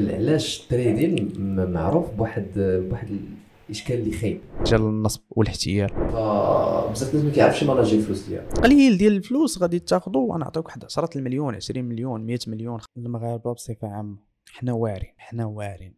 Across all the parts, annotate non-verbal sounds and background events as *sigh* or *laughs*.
علاش التريدينغ معروف بواحد بواحد الإشكال اللي خايب. ديال النصب والاحتيال. فبزاف الناس ما كيعرفش مناجي الفلوس ديالها قليل ديال الفلوس غادي تاخذوا ونعطيوك واحد 10 المليون 20 مليون 100 مليون. المغاربة بصفة عامة حنا واعرين حنا واعرين.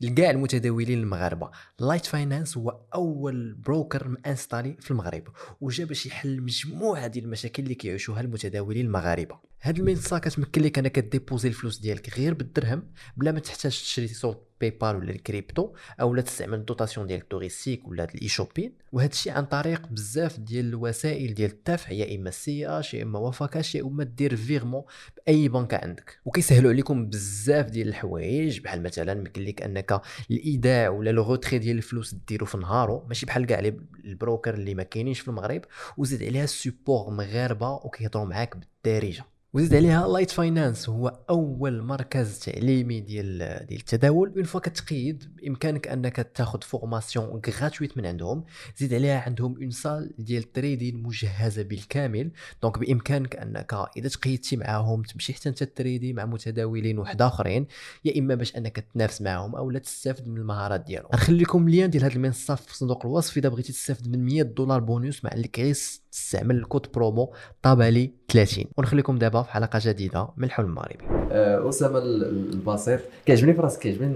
لكاع المتداولين المغاربة. Lite Finance هو أول broker installé في المغرب وجا باش يحل مجموعة ديال المشاكل اللي كيعيشوها المتداولين المغاربة. هاد المنصة كتمكن لك أنك déposer الفلوس ديالك غير بالدرهم بلا ما تحتاج تشري solde PayPal ولا الكريبتو أو لا تستعمل ال dotation ديال touristique ولا هاد ال e-shopping وهذا الشيء عن طريق بزاف ديال الوسائل ديال الدفع يا إما CIH يا إما Wafacash يا إما دير virement بأي بنكة عندك. وكيسهلوا عليكم بزاف ديال الحوايج بحال مثلا يمكن لك أنك الإيداع ولا le retrait ديال الفلوس ديرو في نهارو ماشي بحال كاع ال broker اللي ما كاينينش في المغرب وزيد عليها ال support مغاربة وكيهضروا معاك بالدارجة. وزيد عليها Lite Finance هو أول مركز تعليمي ديال ديال التداول. une fois كتقيد بإمكانك أنك تاخذ formation gratuite من عندهم. زيد عليها عندهم une salle ديال التريدينغ مجهزة بالكامل. donc بإمكانك أنك إذا تقيدتي معاهم تمشي حتى أنت تريدي مع متداولين واحد اخرين يا إما باش أنك تنافس معاهم أو لا تستافد من المهارات ديالهم. غنخلي لكم ال lien ديال هذه المنصة في صندوق الوصف. إذا بغيتي تستافد من 100 دولار بونوس مع اللي كيس تستعمل ال code promo طابالي 30 ونخليكم دابا في حلقة جديدة من الحلم المغربي. آه، أسامة ال- ال- البصير كيعجبني في راسك كيعجبني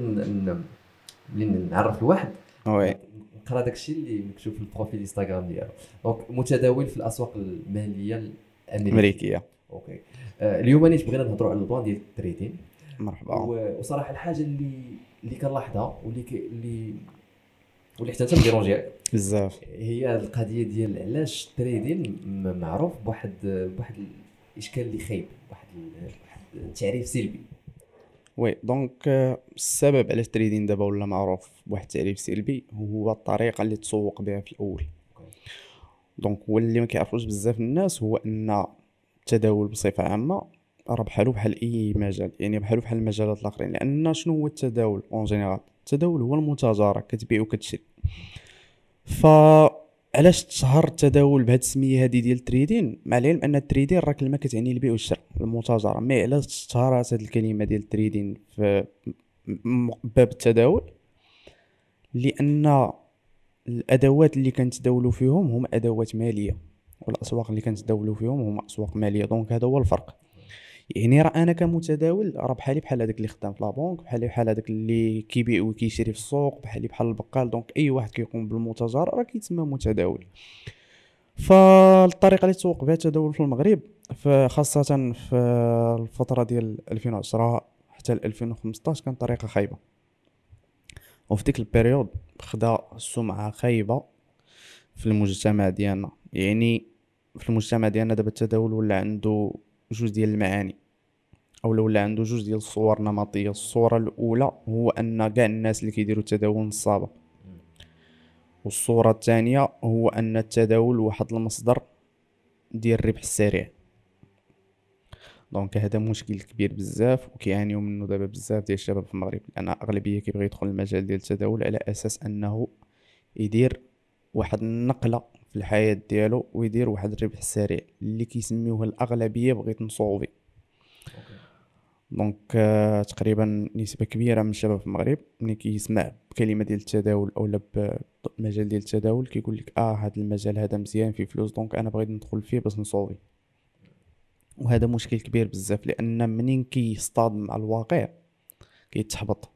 ملي نعرف الواحد. Oui. نقرا داك الشيء اللي مكتوب في ال profil Instagram ديالو. donc متداول في الأسواق الماليه الأمريكية. أمريكية. okay آه، اليوم نيت بغينا نهضروا على ال plan ديال التريدينغ. مرحبا. وصراحة الحاجة اللي اللي كنلاحظها واللي اللي واللي حتى انت مـ dérangeك بزاف. هي القضية ديال علاش التريدينغ معروف بواحد بواحد الإشكال اللي خايب واحد ال- واحد التعريف سلبي. Oui donc آه، السبب علاش التريدينغ دابا ولا معروف بواحد التعريف سلبي هو الطريقة اللي تسوق بها في الأول. donc هو اللي ما كيعرفوش بزاف الناس هو أن التداول بصفة عامة راه بحالو بحال أي مجال يعني بحالو بحال المجالات الآخرين لأن شنو هو التداول؟ en général التداول هو المتاجره كتبيع وكتشري. ف علاش تشهر التداول بهاد السمية هادي ديال التريدينغ مع العلم أن التريدينغ راه كلمه كتعني البيع والشراء المتاجره mais علاش اشتهرت هاد الكلمة ديال التريدينغ في باب التداول؟ لأن الأدوات اللي كنتداولوا فيهم هم أدوات مالية والأسواق اللي كنتداولوا فيهم هم أسواق مالية donc هذا هو الفرق. يعني راه أنا كمتداول راه بحالي بحال هذاك اللي خدام في la banque بحالي بحال هذاك اللي كيبيع وكيشري في السوق بحالي بحال البقال. donc اي واحد كيقوم بالمتاجره راه كيتسمى متداول. فالطريقة اللي تسوق بها التداول في المغرب خاصة في الفترة ديال 2010 حتى ل 2015 كانت طريقة خايبة. وفي ديك البيريود خدا سمعه خايبة في المجتمع ديالنا. يعني في المجتمع ديالنا دابا التداول ولا عنده جوج ديال المعاني. أو ولا عنده جوج ديال الصور نمطيه الصورة الأولى هو أن كاع الناس اللي كيديروا التداول نصابه والصورة الثانية هو أن التداول واحد المصدر ديال الربح السريع. donc هذا مشكل كبير بزاف وكيعانيو منه دابا بزاف ديال الشباب في المغرب لأن أغلبية كيبغي يدخل المجال ديال التداول على أساس أنه يدير واحد النقلة في الحياة ديالو ويدير واحد الربح السريع اللي كيسميوه الأغلبية بغيت نصوبي. donc آه، تقريبا نسبة كبيرة من الشباب في المغرب ملي كيسمع بكلمة ديال التداول أو بمجال ديال التداول كيقول لك آه هذا المجال هذا مزيان فيه فلوس donc أنا بغيت ندخل فيه باش نصوبي وهذا مشكل كبير بزاف لأن منين كيصطادم مع الواقع كيتحبط.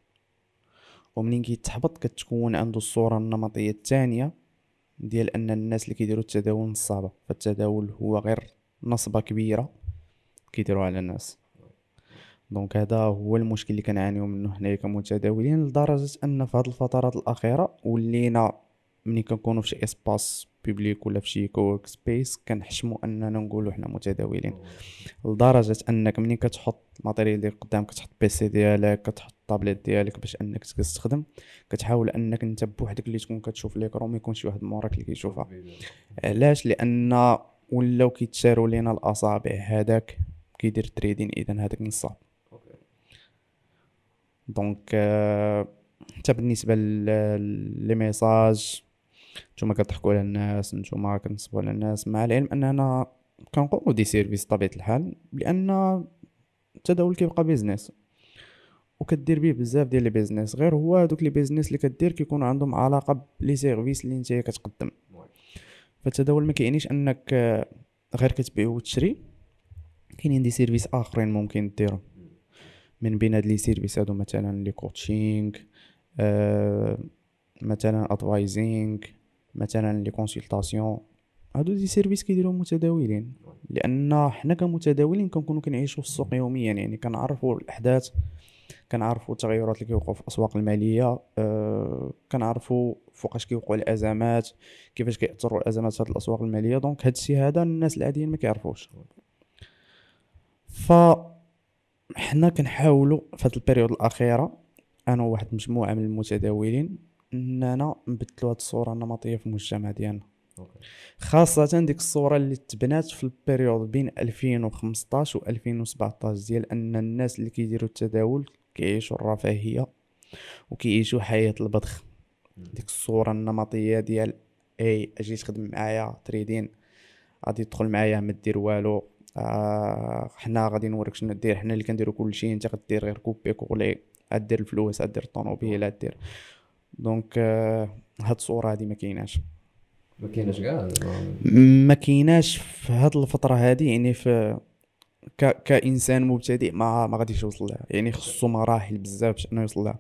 ومنين كيتحبط كتكون عنده الصورة النمطية الثانية ديال أن الناس اللي كيديروا التداول نصابة. فالتداول هو غير نصبة كبيرة كيديروها على الناس. donc هذا هو المشكل اللي كنعانيو منه حنايا كمتداولين لدرجة أن في هذه الفترات الأخيرة ولينا ملي كنكونوا في شي espace public ولا في شي coworking space كنحشموا أننا نقولوا حنا متداولين. لدرجة أنك ملي كتحط ال matériel اللي قدامك كتحط PC ديالك كتحط الطابليت ديالك باش أنك تستخدم كتحاول أنك أنت بوحدك اللي تكون كتشوف l'écran ما يكونش واحد موراك اللي كيشوفها. علاش؟ لأن ولاو كيتشاروا لينا الأصابع هذاك كيدير تريدينغ اذا هذاك نصاب. donc حتى بالنسبة لل- les messages نتوما كتضحكوا على الناس نتوما كتنصبوا على الناس مع العلم أننا كنقومو des services بطبيعة الحال لأن التداول كيبقى business وكدير بيه بزاف ديال les business غير هو هادوك les business اللي كدير كيكون عندهم علاقة ب les services اللي نتايا كتقدم. فالتداول ما كيعنيش أنك آه، غير كتبيع وتشري كاينين des services آخرين ممكن ديرهم. من بين هاد les services هادو مثلا les coaching آه مثلا advising مثلا les consultations. هادو des services كيديروا متداولين. لأن حنا كمتداولين كنكونوا كنعيشوا في السوق يوميا يعني كنعرفوا الأحداث كنعرفوا التغيرات اللي كيوقعوا في الأسواق المالية أه كنعرفوا فوقاش كيوقعوا الأزمات كيفاش كيأثروا الأزمات في هاد الأسواق المالية. donc هادشي هذا الناس العاديين ما كيعرفوش. ف حنا كنحاولوا في هاد ال période الأخيرة أنا وواحد مجموعة من المتداولين إننا نبدلوا هاد الصورة النمطية في المجتمع ديالنا. خاصة ديك الصورة اللي تبنات في ال période بين 2015 و 2017 ديال أن الناس اللي كيديروا التداول كيعيشوا الرفاهية وكيعيشوا حياة البذخ ديك الصورة النمطية ديال اي أجي تخدم معايا trading غادي تدخل معايا ما دير والو. آه حنا غادي نوريك شنو دير. حنا اللي كنديرو كلشي انت غدير غير copier coller غدير الفلوس غدير الطوموبيل غدير. donc آه هاد الصورة هادي ما كايناش. ما كايناش كاع؟ ما كايناش في هاد الفترة هادي. يعني في ك... كإنسان مبتدئ ما ما غاديش يوصل لها. يعني خصو مراحل بزاف باش أنه يوصل لها.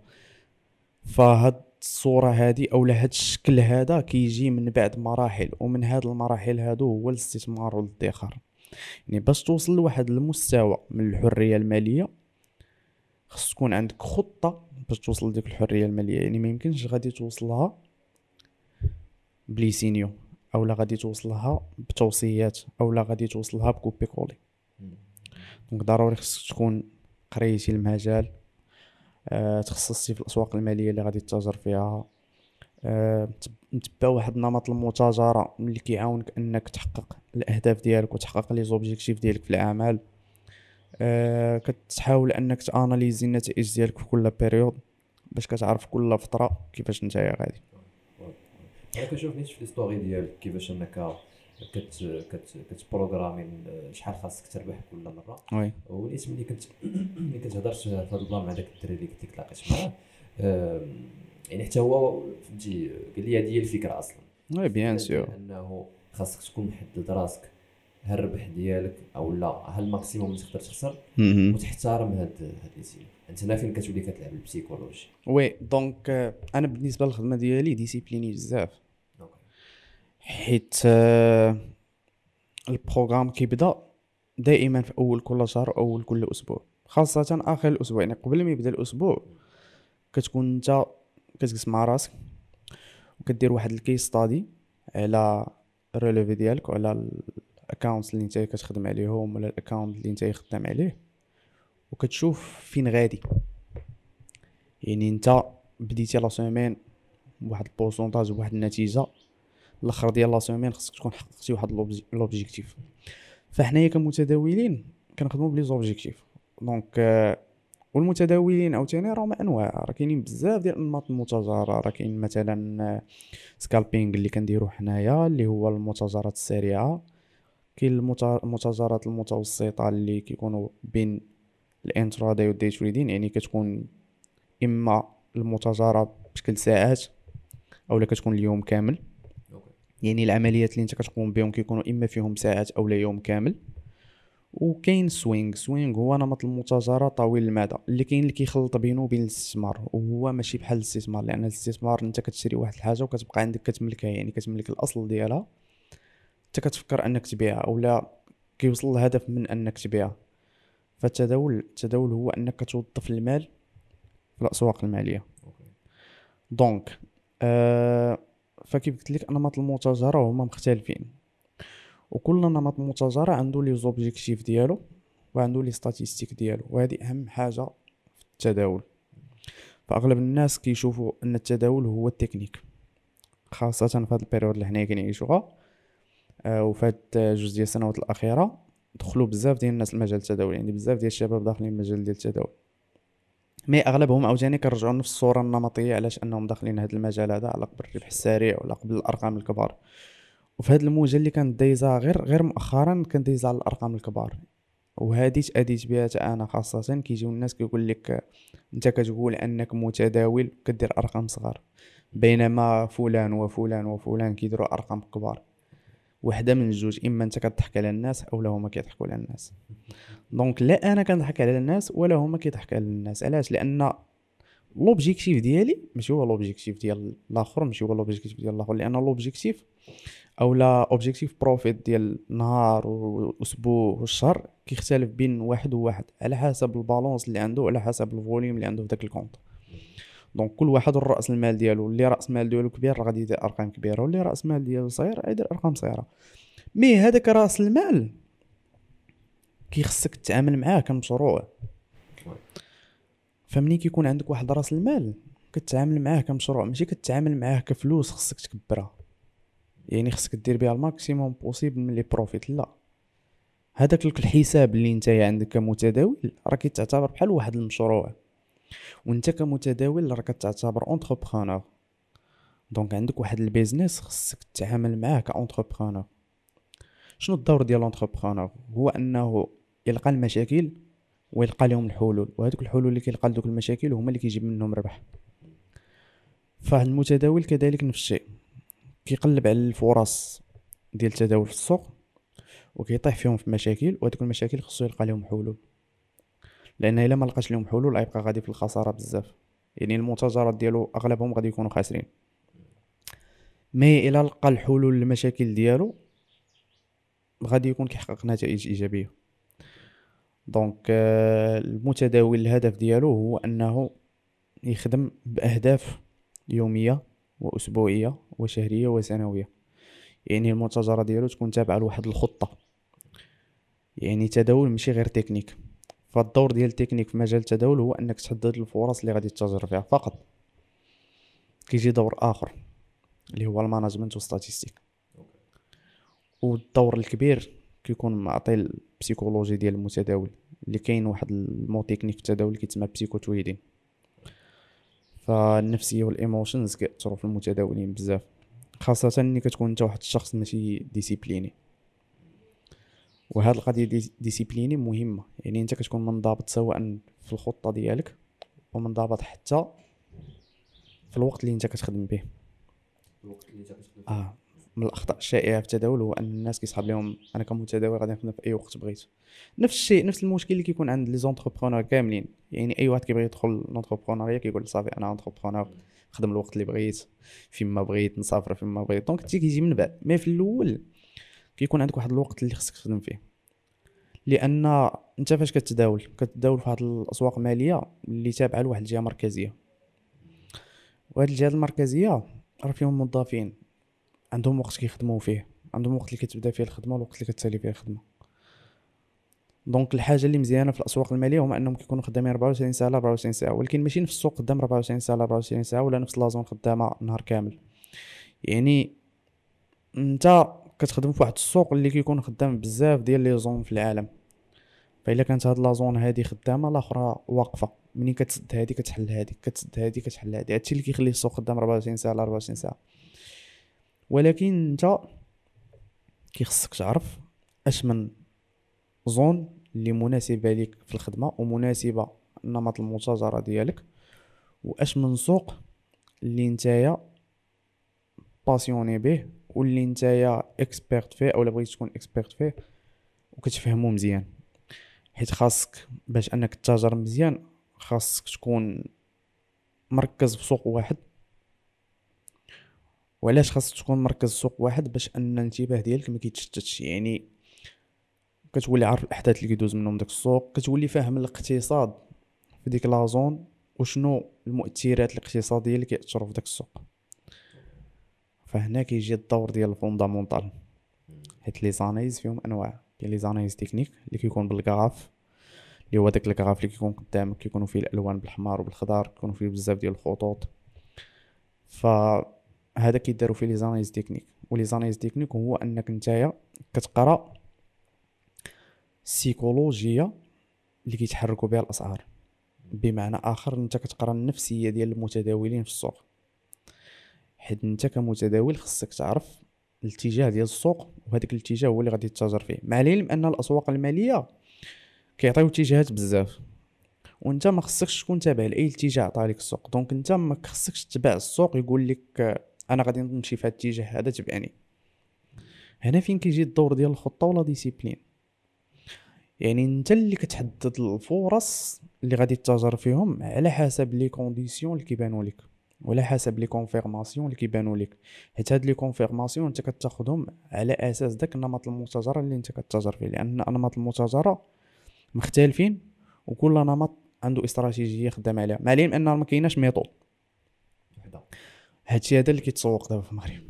فهاد الصورة هادي أو هاد الشكل هذا كيجي من بعد مراحل. ومن هاد المراحل هادو هو الاستثمار والادخار. يعني باش توصل لواحد المستوى من الحرية المالية خص تكون عندك خطة باش توصل لديك الحرية المالية. يعني ما يمكنش غادي توصلها ب les signaux أو لا غادي توصلها بتوصيات أو لا غادي توصلها ب copier coller donc ضروري خصك تكون قريتي المجال أه تخصصتي في الأسواق المالية اللي غادي تتاجر فيها. متبع واحد نمط المتاجره اللي كيعاونك أنك تحقق الأهداف ديالك وتحقق les objectifs ديالك في الأعمال. أه كتحاول أنك ت analyser النتائج ديالك في كل période باش كتعرف كل فترة كيفاش نتايا غادي. أنا كنشوف نيت في les stories ديالك كيفاش أنك كت كت كت programmer شحال خاصك تربح كل مرة. oui. ونيت ملي كنت *coughs* ملي كنت هضرت في هذا ال plan مع داك الدري اللي كنت تلاقيت معاه يعني حتى هو فهمتي قال لي هذه هي الفكرة أصلا. oui bien sûr أنه خاصك تكون محدد راسك هل الربح ديالك أو لا هل ال maximum اللي تقدر تخسر؟ وتحترم هاد هاد سيل أنت هنا فين كتولي كتلعب ال psychologie oui donc أنا بالنسبة للخدمة ديالي discipliné بزاف. حيت آه، ال programme كيبدا دائما في أول كل شهر أو أول كل أسبوع. خاصة آخر الأسبوع يعني قبل ما يبدأ الأسبوع كتكون أنت كتجلس مع راسك وكدير واحد ال case study على ال relevé ديالك وعلى ال account اللي انت كتخدم عليهم ولا ال account اللي انت خدام عليه وكتشوف فين غادي. يعني انت بديتي la semaine بواحد ال pourcentage بواحد النتيجة الآخر ديال la semaine خصك تكون حققتي واحد l'objectif فحنايا كمتداولين كنخدموا ب les objectifs. donc والمتداولين عاوتاني راهم أنواع. راه كاينين بزاف ديال انماط المتاجره راه كاين مثلا scalping اللي كنديرو حنايا اللي هو المتاجرات السريعة. كاين المتاجرات المتوسطة اللي كيكونوا بين ال intraday وال day trading. يعني كتكون إما المتاجره بشكل ساعات اولا كتكون اليوم كامل. يعني العمليات اللي أنت كتقوم بهم كيكونوا إما فيهم ساعات أو لا يوم كامل. وكاين swing. swing هو نمط المتاجره طويل المدى. اللي كاين اللي كيخلط بينه وبين الاستثمار. وهو ماشي بحال الاستثمار. لأن الاستثمار أنت كتشري واحد الحاجة وكتبقى عندك كتملكها يعني كتملك الأصل ديالها. أنت كتفكر أنك تبيعها. أو لا كيوصل الهدف من أنك تبيعها. فالتداول التداول هو أنك توظف المال في الأسواق المالية. donc آه فكيف قلت لك انماط المتاجره هما مختلفين. وكل نمط متاجره عنده les objectifs ديالو وعنده les statistiques ديالو. وهذه أهم حاجة في التداول. فأغلب الناس كيشوفوا أن التداول هو التكنيك خاصة في هذا ال période اللي حنايا كنعيشوها. آه وفي هاد جوج ديال السنوات الأخيرة دخلوا بزاف ديال الناس المجال التداول يعني بزاف ديال الشباب داخلين المجال ديال التداول. mais أغلبهم عاوتاني كنرجعوا نفس الصورة النمطية علاش أنهم داخلين هذا المجال هذا على قبل الربح السريع ولا قبل الأرقام الكبار. وفي هذا الموجه اللي كانت دايزة غير غير مؤخرا كانت دايزة على الأرقام الكبار. وهذه تاديت بها أنا خاصة كيجيو الناس كيقول لك أنت كتقول أنك متداول كدير أرقام صغار بينما فلان وفلان وفلان كيديروا أرقام كبار. وحدة من الجوج إما أنت كتضحك على الناس أو لا هما كيضحكوا على الناس. donc لا أنا كنضحك على الناس ولا هما كيضحكوا على الناس. علاش؟ لأن l'objectif ديالي ماشي هو l'objectif ديال الآخر ماشي هو l'objectif ديال الآخر. لأن l'objectif أو لا objectif profit ديال نهار واسبوع والشهر كيختلف بين واحد وواحد على حسب ال balance اللي عنده على حسب ال volume اللي عنده في داك ال compte donc كل واحد الراس المال ديالو اللي رأس المال ديالو كبير غادي يدير أرقام كبيرة واللي رأس المال ديالو صغير يدير أرقام صغيرة. mais هذاك رأس المال كيخصك تتعامل معاه كمشروع. فمني كيكون عندك واحد رأس المال؟ كتعامل معاه كمشروع ماشي كتعامل معاه كفلوس خصك تكبرها. يعني خصك دير بها ال maximum possible من les profits. لا. هذاك الحساب اللي انت عندك كمتداول راه كيتعتبر بحال واحد المشروع. وانت كمتداول راك تعتبر entrepreneur donc عندك واحد ال business خصك تتعامل معاه ك entrepreneur شنو الدور ديال l'entrepreneur هو أنه يلقى المشاكل ويلقى لهم الحلول وهذوك الحلول اللي كيلقى لدوك المشاكل هما اللي كيجيب منهم ربح. فالمتداول كذلك نفس الشيء. كيقلب على الفرص ديال التداول في السوق وكيطيح فيهم في مشاكل وهذوك المشاكل خصو يلقى لهم حلول. لأن إلا ما لقاش لهم حلول غيبقى غادي في الخسارة بزاف. يعني المتاجرات ديالو أغلبهم غادي يكونوا خاسرين. مي إلا لقى الحلول للمشاكل ديالو غادي يكون كيحقق نتائج إيجابية. donc آه، المتداول الهدف ديالو هو أنه يخدم بأهداف يومية. وأسبوعية وشهرية وسنوية. يعني المتاجره ديالو تكون تابعة لواحد الخطة. يعني تداول ماشي غير تكنيك. فالدور ديال التكنيك في مجال التداول هو أنك تحدد الفرص اللي غادي تتاجر فيها فقط. كيجي دور آخر اللي هو ال management و statistiques والدور الكبير كيكون معطي ال psychologie ديال المتداول. اللي كاين واحد ال mot technique في التداول كيتسمى psycho-trading فالنفسيه وال émotions كيأثروا في المتداولين بزاف خاصة ملي كتكون انت واحد الشخص ماشي discipliné. وهاد القضية de discipliné مهمة يعني انت كتكون منضبط سواء في الخطة ديالك ومنضبط حتى في الوقت اللي انت كتخدم به. الوقت اللي انت كتخدم آه. من الأخطاء الشائعة في التداول هو أن الناس كيصحاب لهم أنا كمتداول غادي نخدم في أي وقت بغيت. نفس الشيء نفس المشكل اللي كيكون عند les entrepreneurs كاملين. يعني أي واحد كيبغي يدخل ل entrepreneuriat كيقول صافي أنا entrepreneur نخدم الوقت اللي بغيت فيما بغيت نسافر فيما بغيت. donc تا كيجي من بعد. mais في الأول كيكون عندك واحد الوقت اللي خصك تخدم فيه. لأن أنت فاش كتداول؟ كتداول في هاد الأسواق الماليه اللي تابعة لواحد الجهة مركزية. وهاد الجهات المركزية راه فيهم موظفين. عندهم وقت كيخدموا فيه عندهم وقت اللي كتبدا فيه الخدمة والوقت اللي كتسالي فيه الخدمة. دونك الحاجة اللي مزيانة في الأسواق المالية هما أنهم كيكونوا خدامين 24 ساعة 24 ساعة ولكن ماشي نفس السوق خدام 24 ساعة 24 ساعة ولا نفس لازون خدامة نهار كامل. يعني أنت كتخدم في واحد السوق اللي كيكون خدام بزاف ديال les zones في العالم. فإلا كانت هاد la zone هادي خدامة الاخرى واقفة. منين كتسد هادي كتحل هادي كتسد هادي كتحل هادي. هادشي اللي كيخلي السوق خدام 24 ساعة 24 ساعة. ولكن انت كيخصك تعرف اش من zone اللي مناسبة ليك في الخدمة ومناسبة نمط المتاجره ديالك واش من سوق اللي نتايا passionné به واللي نتايا expert فيه اولا بغيتي تكون expert فيه وكتفهمو مزيان. حيت خاصك باش أنك تتاجر مزيان خاصك تكون مركز في سوق واحد. وعلاش خاصك تكون مركز سوق واحد باش أن الانتباه ديالك ما كيتشتتش؟ يعني كتولي عارف الأحداث اللي كيدوز منهم داك السوق كتولي فاهم الاقتصاد في ديك la zone وشنو المؤثرات الاقتصاديه اللي كيأثروا في داك السوق. فهنا كيجي الدور ديال ال fondamental. حيت les analyses فيهم أنواع. كاين les analyses techniques اللي كيكون بال graphe اللي هو داك ال graphe اللي كيكون قدامك كيكونوا فيه الألوان بالحمار وبالخضر كيكونوا فيه بزاف ديال الخطوط. ف هذا كيداروا فيه les analyses techniques و les analyses techniques هو أنك نتايا كتقرأ السيكولوجيا اللي كيتحركوا بها الأسعار. بمعنى آخر انت كتقرأ النفسية ديال المتداولين في السوق. حيت انت كمتداول خصك تعرف الاتجاه ديال السوق وهذاك الاتجاه هو اللي غادي تتاجر فيه. مع العلم أن الأسواق المالية كيعطيو اتجاهات بزاف. وانت ما خصكش تكون تابع لأي اتجاه عطا لك السوق. دونك انت ما خصكش تتبع السوق يقول لك أنا غادي نمشي في هذا الاتجاه هذا تبعني. هنا فين كيجي الدور ديال الخطة و la discipline يعني انت اللي كتحدد الفرص اللي غادي تتاجر فيهم على حسب les conditions اللي كيبانوا لك ولا حسب les confirmations اللي كيبانوا لك. حيت هاد les confirmations انت كتاخذهم على أساس داك النمط المتجره اللي انت كتتاجر فيه. لأن انماط المتجره مختلفين وكل نمط عنده استراتيجية خدام عليها. مع العلم ان ما كايناش méthode. هادشي هذا اللي كيتسوق دابا في المغرب.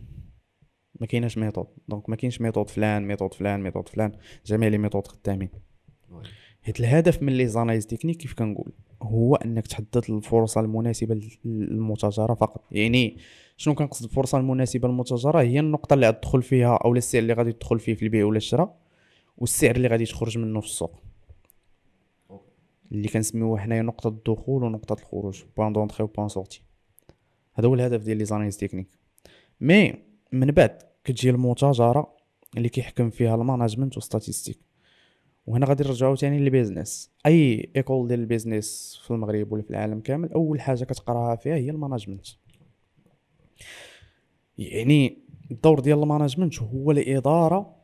ما كايناش méthode. donc ما كاينش méthode فلان méthode فلان méthode فلان. جميع les méthodes خدامين. حيت الهدف من les analyses techniques كيف كنقول؟ هو انك تحدد الفرصة المناسبة للمتاجرة فقط. يعني شنو كنقصد الفرصة المناسبة للمتاجرة؟ هي النقطة اللي غتدخل فيها أو السعر اللي غادي تدخل فيه في البيع ولا الشراء والسعر اللي غادي تخرج منه في السوق. اللي كنسميوه حنايا نقطة الدخول ونقطة الخروج point d'entrée و point sortie هذا هو الهدف ديال les analyses techniques mais من بعد كتجي المتاجرة اللي كيحكم فيها ال management و statistiques وهنا غادي نرجعو تاني لل business. أي école ديال ال business في المغرب ولا في العالم كامل أول حاجة كتقراها فيها هي ال management يعني الدور ديال ال management هو الإدارة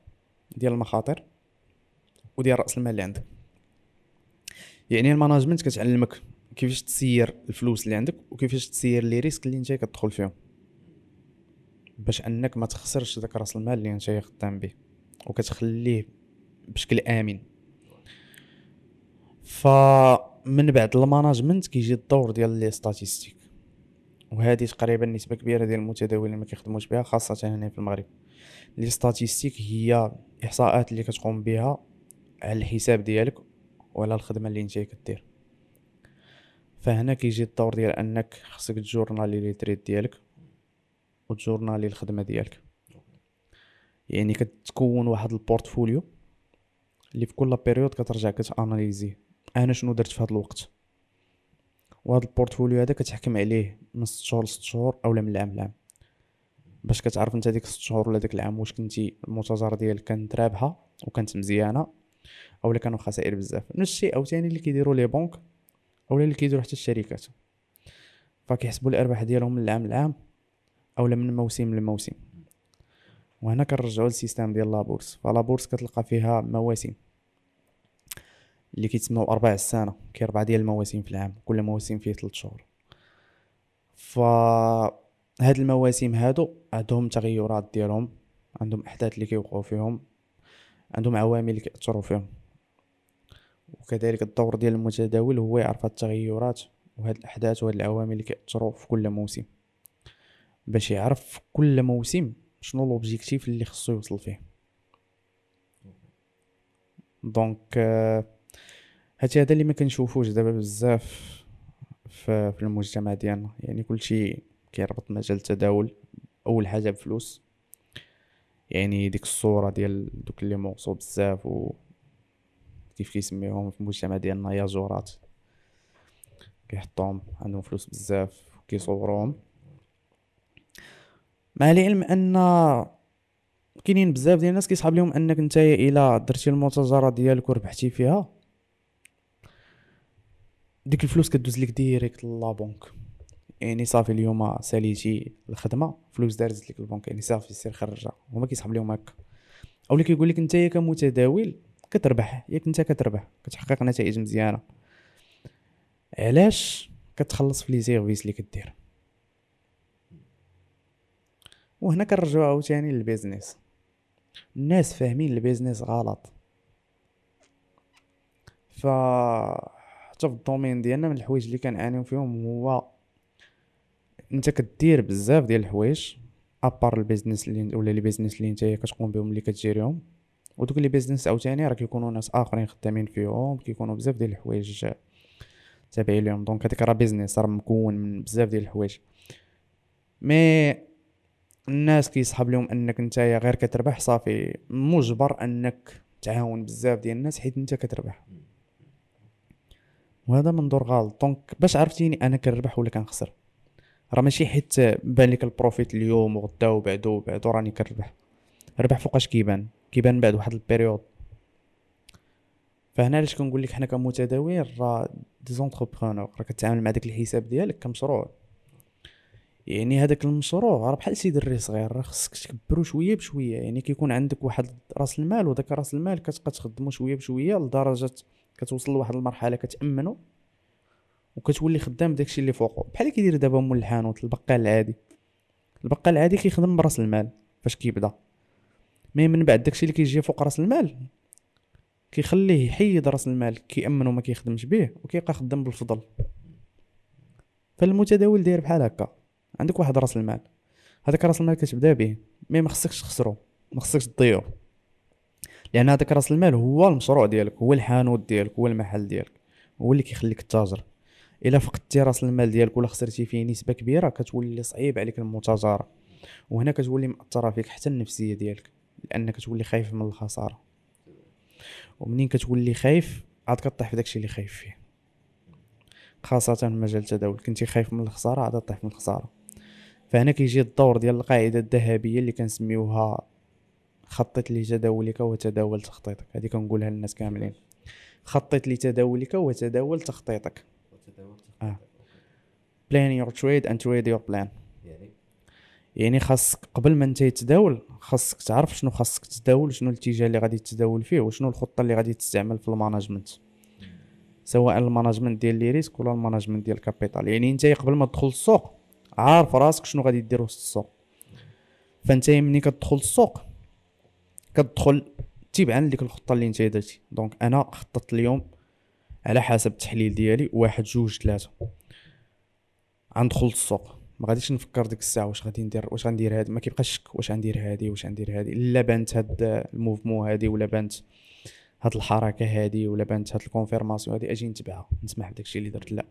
ديال المخاطر وديال رأس المال اللي عندك. يعني ال management كتعلمك كيفاش تسير الفلوس اللي عندك وكيفاش تسير les risques اللي انت كتدخل فيهم. باش انك ما تخسرش داك راس المال اللي انت خدام به وكتخليه بشكل آمن. فمن بعد ال management كيجي الدور ديال les statistiques. وهذه تقريبا نسبة كبيرة ديال المتداولين ما كيخدموش بها خاصة هنا في المغرب. les statistiques هي إحصاءات اللي كتقوم بها على الحساب ديالك وعلى الخدمة اللي انت كدير. فهنا كيجي الدور ديال أنك خصك تجورنالي les trades ديالك وتجورنالي الخدمة ديالك. يعني كتكون واحد ال portfolio اللي في كل période كترجع كتاناليزيه أنا شنو درت في هذا الوقت. وهذا ال portfolio هذا كتحكم عليه من 6 شهور ل 6 شهور اولا من العام لعام. باش كتعرف انت ديك 6 شهور ولا ديك العام واش كنتي المتجر ديالك كانت رابحة وكانت مزيانة اولا كانوا خسائر بزاف. نفس الشيء عاوتاني اللي كيديروا les banques اولا اللي كيديروا حتى الشركات فكيحسبوا الارباح ديالهم من العام لعام اولا من موسم لموسم. وهنا كنرجعو لل système ديال la bourse. ف la bourse كتلقى فيها مواسم. اللي كيتسموا أرباع السنة. كاين ربعه ديال المواسم في العام. كل موسم فيه 3 شهور. ف هاد المواسم هادو عندهم تغيرات ديالهم. عندهم أحداث اللي كيوقعوا فيهم. عندهم عوامل اللي كيأثروا فيهم. وكذلك الدور ديال المتداول هو يعرف التغيرات وهاد الأحداث وهاد العوامل اللي كيأثروا في كل موسم. باش يعرف في كل موسم شنو l'objectif اللي خصو يوصل فيه. donc euh, هادشي هذا اللي ما كنشوفوش دابا بزاف في, المجتمع ديالنا. يعني كلشي كيربط مجال التداول. أول حاجة بفلوس. يعني ديك الصورة ديال دوك اللي موصو بزاف و كيف كيسميوهم في المجتمع ديالنا ياجورات كيحطوهم عندهم فلوس بزاف كيصوروهم مع العلم أن كاينين بزاف ديال الناس كيصحاب لهم أنك نتايا إلا درتي المتجره ديالك وربحتي فيها ديك الفلوس كدوز لك direct la banque يعني صافي اليوم ساليتي الخدمة فلوس دارت لك البنك يعني صافي سير خرجها. هما كيسحب لهم هكا. اولا كيقول لك نتايا كمتداول كتربح ياك انت كتربح كتحقق نتائج مزيانة. علاش كتخلص في les services اللي كدير؟ وهنا كنرجعو عاوتاني للبيزنس. الناس فاهمين البيزنس غلط. ف حتى في ال domaine ديالنا من الحوايج اللي كنعانيو فيهم هو انت كدير بزاف ديال الحوايج à part ال business اللي ولا les business اللي نتايا كتقوم بهم اللي كتجيريهم. ودوك les business عاوتاني راه كيكونوا ناس آخرين خدامين فيهم كيكونوا بزاف ديال الحوايج تابعين ليهم. donc هذيك راه business راه مكون من بزاف ديال الحوايج. mais الناس كيسحب لهم أنك نتايا غير كتربح صافي. مجبر أنك تعاون بزاف ديال الناس حيت انت كتربح. وهذا منظور غلط. donc باش عرفتيني أنا كنربح ولا كنخسر؟ راه ماشي حيت بان لك ال profit اليوم وغدا وبعدو وبعدو راني كنربح. الربح فوقاش كيبان. كيبان بعد واحد ال période. فهنا علاش كنقول لك حنا كمتداولين راه des entrepreneurs راه كتعامل مع داك الحساب ديالك كمشروع. يعني هذاك المشروع راه بحال شي دري صغير راه خصك تكبرو شوية بشوية. يعني كيكون عندك واحد رأس المال وداك رأس المال كتبقى تخدمو شوية بشوية لدرجة كتوصل لواحد المرحلة كتأمنو وكتولي خدام داكشي اللي فوقو. بحال كيدير دابا مول الحانوت البقال العادي. البقال العادي كيخدم برأس المال فاش كيبدأ. mais من بعد داكشي اللي كيجي فوق راس المال. كيخليه يحيد راس المال كيامنو ما كيخدمش به وكيبقى خدام بالفضل. فالمتداول داير بحال هكا. عندك واحد راس المال. هذاك راس المال كتبدا به. mais ما خصكش تخسرو ما خصكش تضيعو. لأن هذاك راس المال هو المشروع ديالك هو الحانوت ديالك هو المحل ديالك. هو اللي كيخليك تتاجر. إلا فقدتي راس المال ديالك ولا خسرتي فيه نسبة كبيرة كتولي صعيب عليك المتاجرة. وهنا كتولي مأثرة فيك حتى النفسية ديالك. لانك كتولي خايف من الخسارة. ومنين كتولي خايف؟ عاد كطيح في داكشي اللي خايف فيه. خاصة في مجال التداول. كنتي خايف من الخسارة عاد طيح من الخسارة. فهنا كيجي الدور ديال القاعدة الذهبية اللي كنسميوها خطط لتداولك وتداول تخطيطك. هذه كنقولها للناس كاملين. خطط لتداولك وتداول تخطيطك. آه. plan your trade and trade your plan. يعني يعني خاصك قبل ما انت تداول خاصك تعرف شنو خاصك تداول شنو الاتجاه اللي غادي تداول فيه وشنو الخطة اللي غادي تستعمل في ال management. سواء ال management ديال les risques ولا ال management ديال ال capital. يعني انت قبل ما تدخل السوق عارف راسك شنو غادي دير وسط السوق. فانت ملي كتدخل السوق كتدخل تبعا لديك الخطة اللي انت درتي. donc أنا خططت اليوم على حسب التحليل ديالي واحد جوج ثلاثة غندخل السوق. ما غاديش نفكر ديك الساعة واش غادي ندير واش غندير هادي ما كيبقاش شك واش غندير هادي واش غندير هادي إلا بانت هاد ال mouvement هادي ولا بانت هاد الحركة هادي ولا بانت هاد ال confirmation هادي أجي نتبعها نسمح بداكشي اللي درت. لا.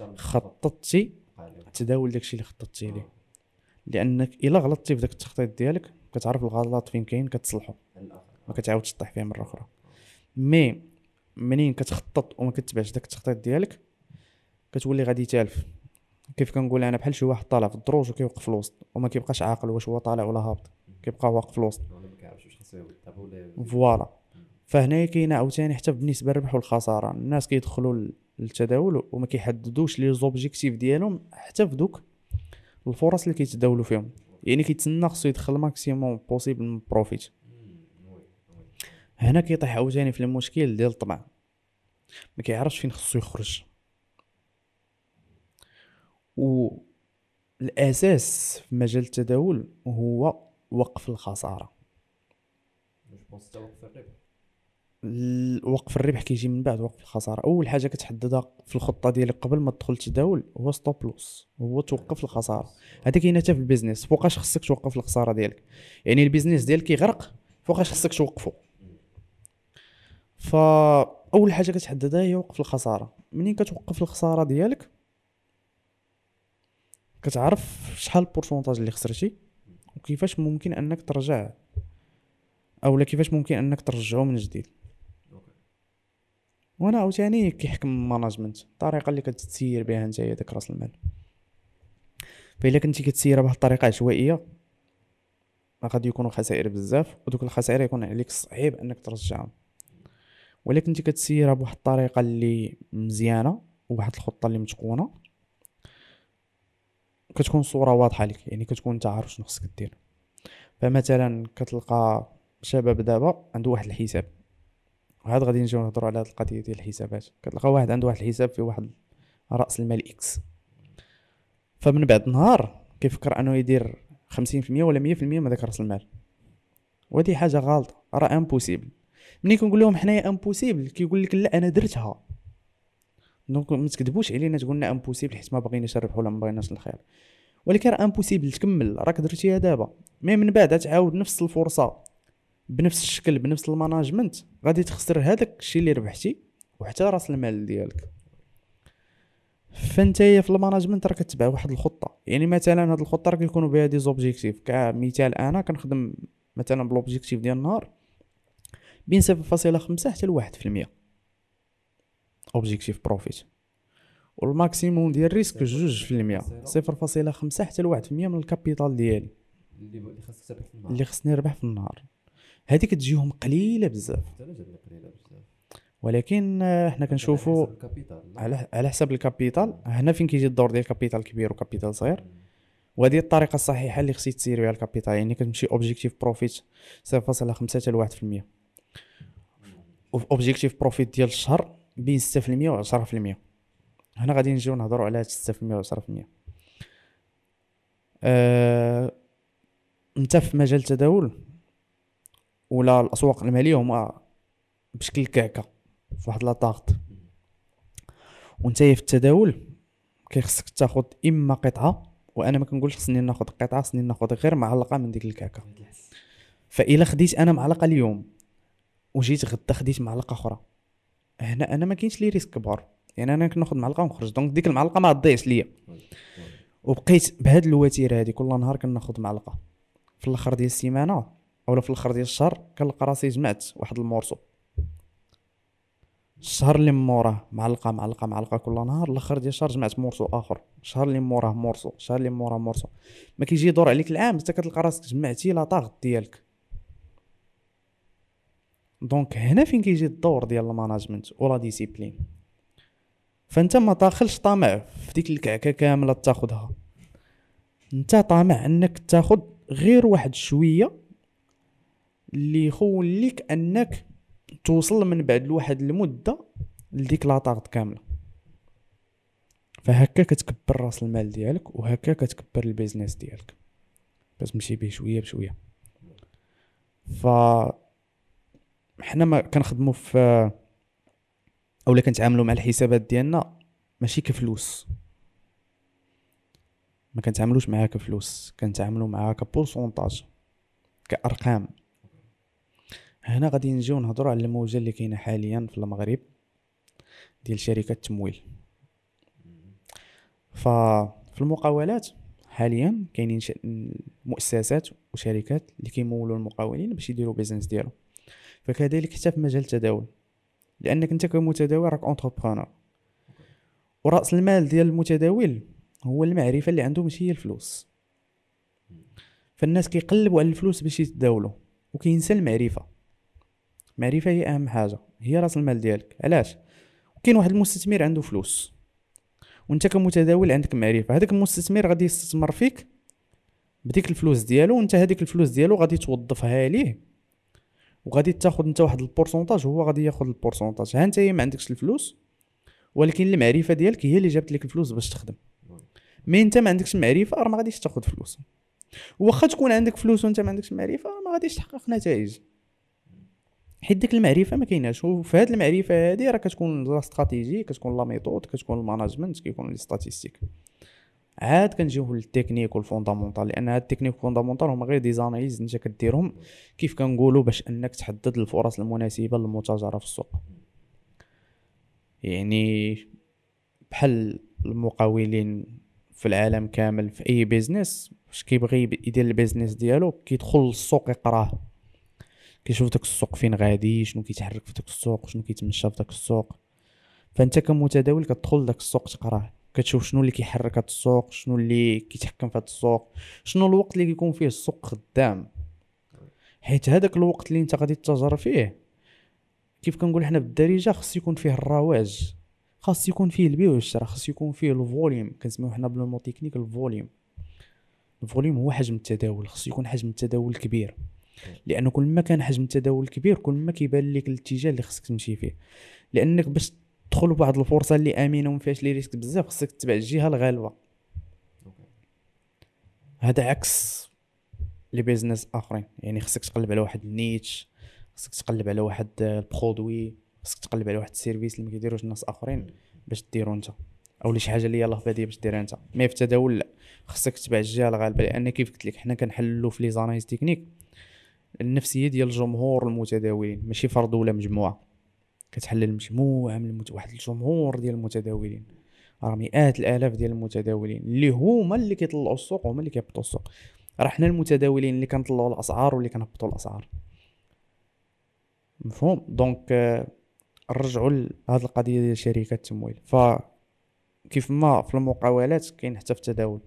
يعني خططتي تداول داكشي اللي خططتي ليه. لأنك إلا غلطتي في داك التخطيط ديالك كتعرف الغلط فين كاين كتصلحو. ما كتعاودش تطيح فيها مرة أخرى. mais منين كتخطط وما كتبعش داك التخطيط ديالك كتولي غادي تالف. كيف كنقول أنا بحال شي واحد طالع في الدروج وكيوقف في الوسط وما كيبقاش عاقل واش هو طالع ولا هابط كيبقى واقف في الوسط. ف voilà. فهنايا كاينة عاوتاني حتى بالنسبة للربح والخسارة. الناس كيدخلوا لل- للتداول وما كيحددوش les objectifs ديالهم حتى في دوك الفرص اللي كيتداولوا فيهم. يعني كيتسنى خصو يدخل maximum possible من profit. هنا كيطيح عاوتاني في المشكل ديال الطمع ما كيعرفش فين خصو يخرج. والأساس في مجال التداول هو وقف الخسارة. وقف الربح. كيجي من بعد وقف الخسارة. أول حاجة كتحددها في الخطة ديالك قبل ما تدخل تداول هو stop loss هو توقف الخسارة. هذا كاين حتى في ال business فوقاش خصك توقف الخسارة ديالك. يعني ال business ديالك كيغرق فوقاش خصك توقفو. فأول حاجة كتحددها هي وقف الخسارة. منين كتوقف الخسارة ديالك؟ كتعرف شحال ال pourcentage اللي خسرتي وكيفاش ممكن أنك ترجع اولا كيفاش ممكن أنك ترجعو من جديد. وأنا عاوتاني كيحكم ال management الطريقة اللي كتسير بها نتايا داك رأس المال. فإلا كنتي كتسيرها بواحد الطريقة عشوائية غادي يكونوا خسائر بزاف ودوك الخسائر يكون عليك صعيب أنك ترجعهم. ولا كنتي كتسيرها بواحد الطريقة اللي مزيانة وواحد الخطة اللي متقونة كتكون الصورة واضحة لك يعني كتكون انت عارف شنو خصك دير. فمثلا كتلقى شباب دابا عنده واحد الحساب. وعاد غادي نجيو نهضروا على هاد القضية ديال الحسابات. كتلقى واحد عنده واحد الحساب فيه واحد رأس المال X فمن بعد نهار كيفكر أنه يدير 50% ولا 100% من داك رأس المال. وهذه حاجة غلطه راه impossible ملي كنقول لهم حنايا impossible كيقول لك لا أنا درتها. donc ما تكذبوش علينا تقولنا impossible حيت ما بغيناش الربح ولا ما بغيناش الخير. ولكن راه impossible تكمل. راك درتيها دابا. mais من بعد تعاود نفس الفرصة بنفس الشكل بنفس ال management. غادي تخسر هذاك الشيء اللي ربحتي وحتى راس المال ديالك. فانتيا في ال management راه كتبع واحد الخطة. يعني مثلا هاد الخطة راه كيكونوا بها des objectifs كمثال أنا كنخدم مثلا ب l'objectif ديال النهار بين 0.5 حتى ل 1% objectif profit وال maximum ديال ال risque جوج في المية صفر فاصلة خمسة حتى لواحد في المية من ال capital ديالي اللي اللي خاصك تربح في النهار اللي خصني نربح في النهار هذيك تجيهم قليله بزاف ولكن حنا كنشوفوا على حسب ال capital لا؟ على حسب ال capital هنا فين كيجي الدور ديال ال capital كبير و capital صغير. وهذه الطريقة الصحيحه اللي خصك تسير بها ال capital يعني كتمشي objectif profit 0.5 حتى ل 1% objectif profit ديال الشهر بين 6% و 10% هنا غادي نجيو نهضروا على هاد 6% و 10% أه... انت في مجال التداول ولا الأسواق المالية هما بشكل كعكه في واحد la tarte وانت في التداول كيخصك تاخذ إما قطعة وأنا ما كنقولش خصني ناخذ قطعة خصني ناخذ غير معلقة من ديك الكعكه. فإلا خديت أنا معلقة اليوم وجيت غدا خديت معلقة أخرى هنا أنا ما كاينش les risques كبار يعني أنا كناخذ معلقة ونخرج. donc ديك المعلقة ما تضيعش ليا. وبقيت بهاد الوتيرة هادي كل نهار كناخذ معلقة. في الأخر ديال السيمانة أولا في الأخر ديال الشهر كنلقى راسي جمعت واحد ال morceau. الشهر اللي موراه معلقة معلقة معلقة كل نهار. الأخر ديال الشهر جمعت morceau آخر. الشهر اللي موراه morceau. الشهر اللي موراه morceau. ما كيجي يدور عليك العام. حتى كتلقى راسك جمعتي la tarte ديالك. donc هنا فين كيجي الدور ديال ال management و la discipline؟ فانت ما داخلش طامع في ديك الكعكة كاملة تاخدها. انت طامع انك تاخد غير واحد شوية اللي يخوليك انك توصل من بعد لواحد المدة لديك la tarte كاملة. فهكا كتكبر راس المال ديالك وهكا كتكبر البيزنس ديالك. باش تمشي به شوية بشوية. ف حنا ما كنخدموا في اولا كنتعاملوا مع الحسابات ديالنا ماشي كفلوس. ما كنتعاملوش معاها كفلوس كنتعاملوا معاها كبورسونتاج كأرقام. هنا غادي نجيو نهضروا على الموجة اللي كاينة حاليا في المغرب ديال شركات التمويل ففي المقاولات حاليا كاينين. مؤسسات وشركات اللي كيمولوا المقاولين باش يديروا business ديالهم فكذلك حتى في مجال التداول. لأنك أنت كمتداول راك entrepreneur ورأس المال ديال المتداول هو المعرفة اللي عنده ماشي هي الفلوس. فالناس كيقلبوا على الفلوس باش يتداولوا وكينسى المعرفة. المعرفة هي أهم حاجة هي رأس المال ديالك. علاش؟ كاين واحد المستثمر عنده فلوس وأنت كمتداول عندك معرفة. هذاك المستثمر غادي يستثمر فيك بديك الفلوس ديالو وأنت هذيك الفلوس ديالو غادي توظفها ليه. وغادي تاخذ انت واحد ال pourcentage وهو غادي ياخذ ال pourcentage. ها انت ما عندكش الفلوس ولكن المعرفة ديالك هي اللي جابت لك الفلوس باش تخدم. mais انت ما عندكش المعرفة راه ما غاديش تاخذ فلوس. واخا تكون عندك فلوس وانت ما عندكش المعرفة ما غاديش تحقق نتائج. حيت ديك المعرفة ما كايناش. وفي هاد المعرفة هادي راه كتكون la stratégie كتكون la méthode كتكون ال management كيكون les statistiques عاد كنجيو للتكنيك وال fondamental لأن هاد التكنيك وال fondamental هما غير دي انت كديرهم كيف كنقولوا باش أنك تحدد الفرص المناسبة للمتاجرة في السوق. يعني بحال المقاولين في العالم كامل في أي business باش كيبغي يدير ال business ديالو كيدخل للسوق يقراه. كيشوف داك السوق فين غادي شنو كيتحرك في داك السوق شنو كيتمشى في داك السوق. فأنت كمتداول كتدخل لداك السوق تقراه. كتشوف شنو اللي كيحرك هاد السوق شنو اللي كيتحكم في هاد السوق شنو الوقت اللي كيكون فيه السوق خدام. حيت هذاك الوقت اللي انت غادي تتاجر فيه كيف كنقول حنا بالدارجة خص يكون فيه الرواج خاص يكون فيه البيع والشراء خاص يكون فيه ال volume كنسميو حنا بال mot technique ال volume. ال volume هو حجم التداول خص يكون حجم التداول كبير. لأنه كل ما كان حجم التداول كبير كل ما كيبان لك الاتجاه اللي خصك تمشي فيه. لأنك باش تدخل بواحد الفرصة اللي آمنة وما فيهاش les risques بزاف خصك تتبع الجهة الغالبة. هذا عكس les business آخرين. يعني خصك تقلب على واحد ال niche خصك تقلب على واحد ال produit خصك تقلب على واحد ال service اللي ما كيديروش الناس آخرين باش ديرو انت. أو شي حاجة اللي يلاه باديه باش ديرها انت. mais في التداول لا خصك تتبع الجهة الغالبة لأن كيف قلت لك حنا كنحلوا في les analyses techniques. النفسية ديال الجمهور المتداولين ماشي فرد ولا مجموعة. كتحلل مجموعة من المت... واحد الجمهور ديال المتداولين. راه مئات الآلاف ديال المتداولين اللي هما اللي كيطلعوا السوق وهما اللي كيهبطوا السوق. راه حنا المتداولين اللي كنطلعوا الأسعار واللي كنهبطوا الأسعار. مفهوم؟ donc آه، نرجعوا لهاد القضية ديال شركات التمويل. ف كيف ما في المقاولات كاين حتى في التداول.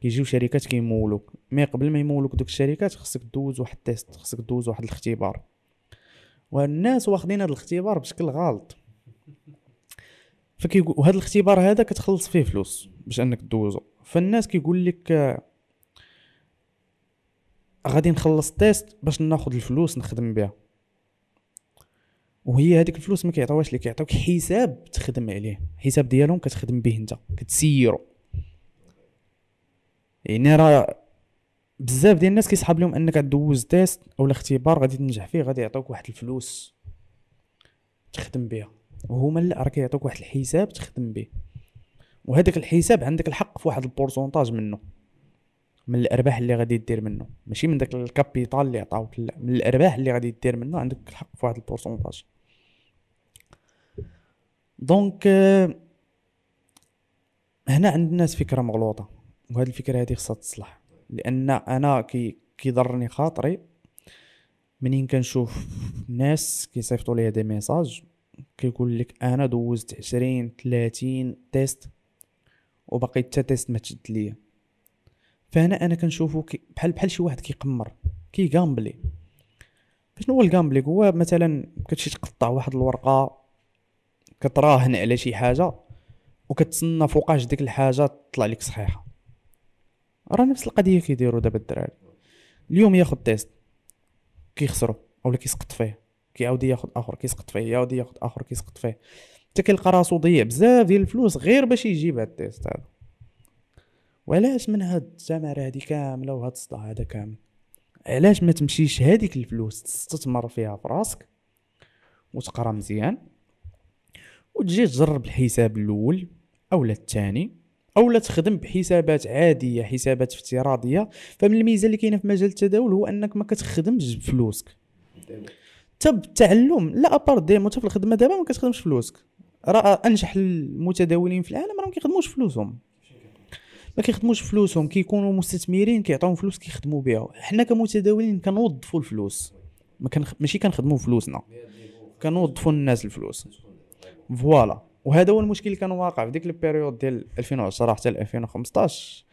كيجيو شركات كيمولوك. mais قبل ما يمولوك دوك الشركات خصك دوز واحد ال test خصك دوز واحد الاختبار. والناس واخدين هذا الاختبار بشكل غلط. فكيقول وهذا الاختبار هذا كتخلص فيه فلوس باش انك دوزو فالناس كيقول لك آه، غادي نخلص test باش ناخذ الفلوس نخدم بها. وهي هذيك الفلوس ما كيعطيوهاش لك كيعطيوك حساب تخدم عليه. حساب ديالهم كتخدم به انت كتسيرو. يعني راه بزاف ديال الناس كيسحب لهم انك دوز test أو اختبار غادي تنجح فيه غادي يعطوك واحد الفلوس تخدم بها وهما لا راه كيعطوك واحد الحساب تخدم به وهذاك الحساب عندك الحق في واحد ال pourcentage منه من الأرباح اللي غادي دير منه. ماشي من داك ال capital اللي عطاوك لا من الأرباح اللي غادي دير منه عندك الحق في واحد ال pourcentage. donc euh, هنا عند الناس فكرة مغلوطة وهذه الفكرة هذه خصها تصلح. لأن أنا كي كيضرني خاطري منين كنشوف ناس كيصيفطوا لي des messages كيقول لك أنا دوزت عشرين ثلاثين test وباقي حتى test ما تشد ليا. فهنا أنا كنشوفو بحال بحال شي واحد كيقمر كيغامبلي شنو هو ال gambling هو مثلا كتمشي تقطع واحد الورقة كتراهن على شي حاجة وكتسنى فوقاش ديك الحاجة تطلع لك صحيحة. راه نفس القضية كيديروا دابا الدراري. اليوم ياخذ test كيخسرو أولا كيسقط فيه كيعاود ياخذ آخر كيسقط فيه يعاود ياخذ آخر كيسقط فيه. حتى كيلقى راسو ضيع بزاف ديال الفلوس غير باش يجيب هاد التيست هذا. وعلاش من هاد التمارة هادي كاملة وهاد الصداع هذا كامل؟ علاش ما تمشيش هاديك الفلوس تستثمر فيها في راسك وتقرا مزيان وتجي تجرب الحساب الأول اولا الثاني؟ اولا تخدم بحسابات عادية حسابات افتراضية. فمن الميزة اللي كاينة في مجال التداول هو أنك ما كتخدمش بفلوسك. حتى بالتعلم لا à part démo حتى في الخدمة دابا ما كتخدمش فلوسك راه أنجح المتداولين في العالم راه ما كيخدموش فلوسهم. ما كيخدموش فلوسهم كيكونوا مستثمرين كيعطيهم فلوس كيخدموا بها. حنا كمتداولين كنوظفوا الفلوس. ما كان ماشي كنخدموا فلوسنا. كنوظفوا الناس الفلوس. voilà. وهذا هو المشكل اللي كان واقع في ديك ال période ديال 2010 حتى 2015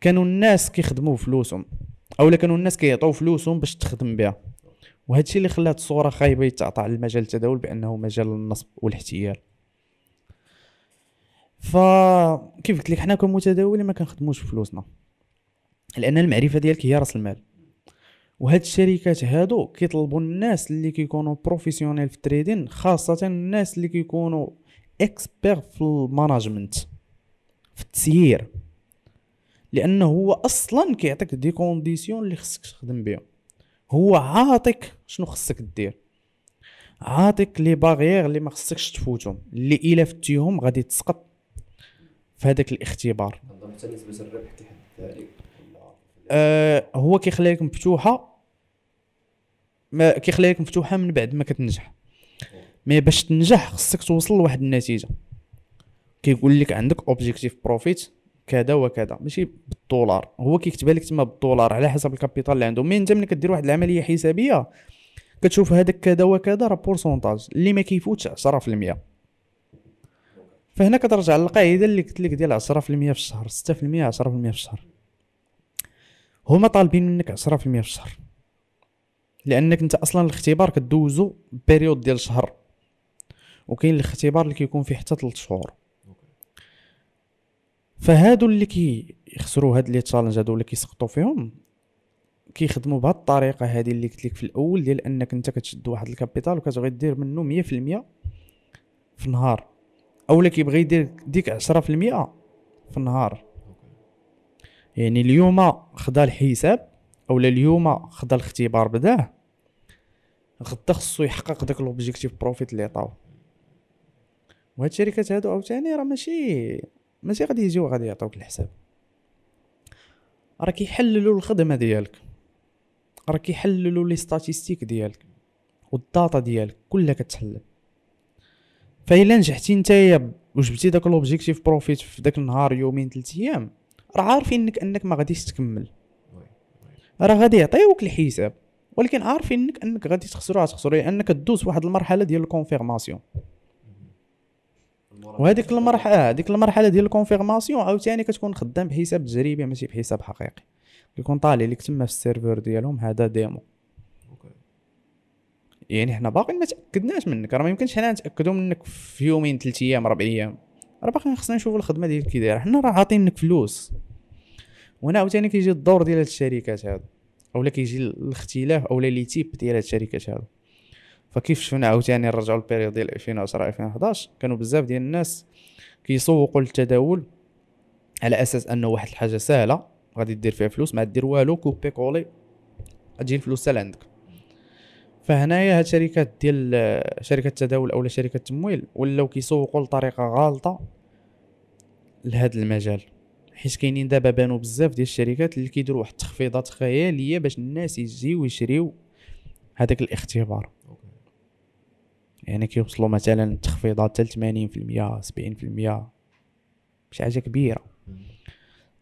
كانوا الناس كيخدموا فلوسهم اولا كانوا الناس كيعطيو فلوسهم باش تخدم بها. وهذا الشيء اللي خلات الصورة خايبة يتعطى على المجال التداول بأنه مجال النصب والاحتيال. فكيف قلت لك حنا كمتداولين ما كنخدموش فلوسنا لأن المعرفة ديالك هي رأس المال. وهاد الشركات هادو كيطلبوا الناس اللي كيكونوا professionnels في ال trading خاصة الناس اللي كيكونوا experts في ال management في التسيير. لأنه هو أصلا كيعطيك des conditions اللي خصك تخدم بهم هو عاطيك شنو خصك دير عاطيك les barrières اللي ما خصكش تفوتهم. اللي إلا فتيهم غادي تسقط في هذاك الاختبار. آه هو كيخليها لك مفتوحه ما كيخليها لك مفتوحه من بعد ما كتنجح. mais باش تنجح خصك توصل لواحد النتيجة. كيقول لك عندك objectif profit كذا وكذا ماشي بالدولار. هو كيكتبها لك تما بالدولار على حسب ال capital اللي عنده. mais انت ملي كدير واحد العملية حسابية كتشوف هذاك كذا وكذا راه pourcentage اللي ما كيفوتش 10% فهنا كترجع للقاعدة اللي قلت لك ديال 10% في الشهر 6% 10% في الشهر. هما طالبين منك 10% في الشهر. لأنك أنت أصلا الاختبار كدوزو période ديال شهر. وكاين الاختبار اللي كيكون فيه حتى 3 شهور. فهادو اللي كيخسروا هاد les challenges هادو اللي كيسقطوا فيهم كيخدموا بهاد الطريقة هذه اللي قلت لك في الأول ديال أنك أنت كتشد واحد ال capital وكتبغي دير منه 100% في النهار. اولا كيبغي يدير ديك 10% في النهار. يعني اليوم خدا الحساب اولا اليوم خدا الاختبار بداه غدا خصو يحقق داك l'objectif profit اللي عطاو وهاد الشركات هادو عاوتاني راه ماشي ماشي غادي يجيو غادي يعطوك الحساب. راه كيحللوا الخدمة ديالك. راه كيحللوا les statistiques ديالك وال data ديالك كلها كتحلل. فإلا نجحتي نتايا وجبتي داك l'objectif profit في داك النهار يومين ثلاث أيام راه عارفين انك ما غاديش تكمل. راه غادي يعطيوك الحساب ولكن عارفين انك إنك غادي تخسرو تخسرو لأنك دوز واحد المرحلة ديال ال confirmation وهذيك المرحله هذيك المرحلة ديال ال confirmation عاوتاني كتكون خدام بحساب تجريبي ماشي بحساب حقيقي. كيكون طالع لك تما في ال server ديالهم هذا démo. يعني حنا باقي ما تأكدناش منك راه ما يمكنش حنا نتأكدوا منك في يومين ثلاث أيام ربع أيام. راه باقي خصنا نشوفوا الخدمة ديالك كي دايرة. حنا راه عاطينك فلوس. وهنا عاوتاني كيجي الدور ديال هاد الشركات هادو. أولا كيجي الاختلاف أولا les types ديال هاد الشركات هادو. فكيف شفنا عاوتاني نرجعوا لل période ديال 2010 2011 كانوا بزاف ديال الناس كيسوقوا للتداول على أساس أنه واحد الحاجة سهلة غادي دير فيها فلوس ما دير والو copier-coller تجي الفلوس حتى لعندك فهنايا هاد الشركات ديال شركة التداول اولا شركة التمويل ولاو كيسوقوا لطريقة غالطة لهذا المجال. حيت كاينين دابا بانوا بزاف ديال الشركات اللي كيديروا واحد التخفيضات خيالية باش الناس يجيو يشريو هذاك الاختبار. يعني كيوصلوا مثلا تخفيضات حتى 80% 70% شي حاجة كبيرة.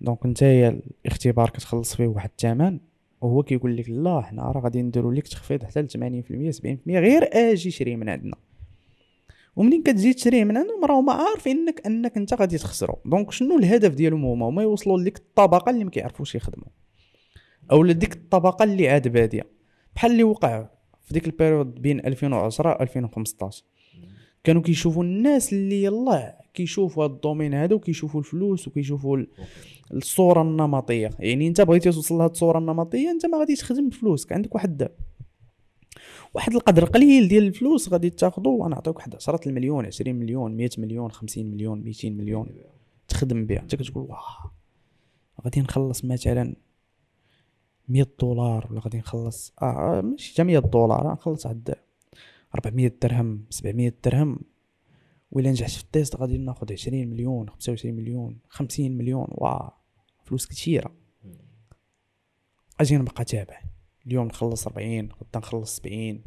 دونك نتايا الاختبار كتخلص فيه واحد الثمن وهو كيقول لك لا حنا راه غادي نديروا لك تخفيض حتى ل 80% 70% غير آجي شري من عندنا. ومنين كتجي تشريه من عندهم؟ راهما عارفين انك إنك أنت غادي تخسروا donc شنو الهدف ديالهم هما؟ هما يوصلوا لديك الطبقة اللي ما كيعرفوش يخدموا. أو لديك الطبقة اللي عاد بادية. بحال اللي وقع في ديك ال période بين 2010 و 2015 كانوا كيشوفوا الناس اللي يلا كيشوفوا هاد ال domaine هذا وكيشوفوا الفلوس وكيشوفوا ال- الصورة النمطية. يعني انت بغيتي توصل لهاد الصورة النمطية انت ما غاديش تخدم بفلوسك عندك واحد واحد القدر قليل ديال الفلوس غادي تاخذو ونعطيك واحد 10 المليون 20 مليون 100 مليون 50 مليون 200 مليون تخدم بها انت كتقول واه غادي نخلص مثلا 100 دولار ولا غادي نخلص؟ آه ماشي حتى 100 دولار غنخلص عاد 400 درهم 700 درهم. وإلا نجحت في التيست غادي ناخذ 20 مليون 25 مليون 50 مليون. واه فلوس كثيره أجي نبقى تابع. اليوم نخلص 40 غدا نخلص 70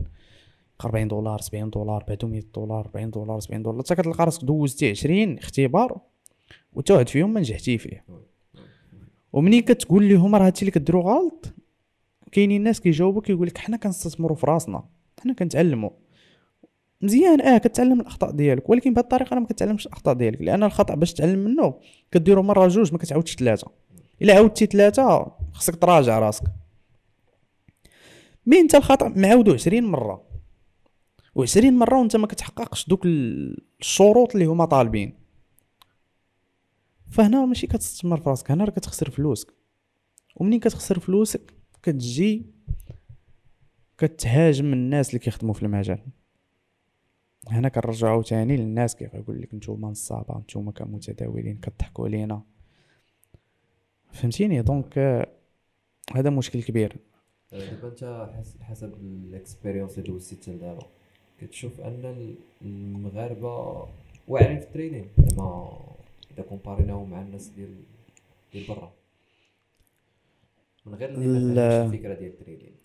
40 دولار 70 دولار بعدو 100 دولار 40 دولار 70 دولار. حتى كتلقى راسك دوزتي 20 اختبار. وتقعد فيهم ما نجحتي فيه. ومنين كتقول لهم راه هادشي اللي كديروا غلط. كاينين ناس كيجاوبوا كيقول لك حنا كنستثمروا في راسنا حنا كنتعلموا. مزيان آه كتعلم الأخطاء ديالك ولكن بهذه الطريقة راه ما كتعلمش الأخطاء ديالك لأن الخطأ باش تتعلم منه كديرو مرة جوج ما كتعاودش ثلاثة إلا عاودتي ثلاثة خصك تراجع راسك. مي أنت الخطأ معاودو 20 مرة. و20 مرة وأنت ما كتحققش دوك ال- الشروط اللي هما طالبين. فهنا ماشي كتستثمر في راسك هنا راه كتخسر فلوسك. ومنين كتخسر فلوسك؟ كتجي كتهاجم الناس اللي كيخدموا في المجال. هنا كنرجعو تاني للناس كيقول لك نتوما نصابه نتوما كمتداولين كضحكوا علينا. فهمتيني؟ donc هذا مشكل كبير. دابا أنت حس- حسب ال expérience اللي دوزتي دابا كتشوف أن ال- المغاربة واعرين في ال trading إذا كومباريناهم مع الناس ديال ديال برا. من غير اللي الفكرة ديال ال trading.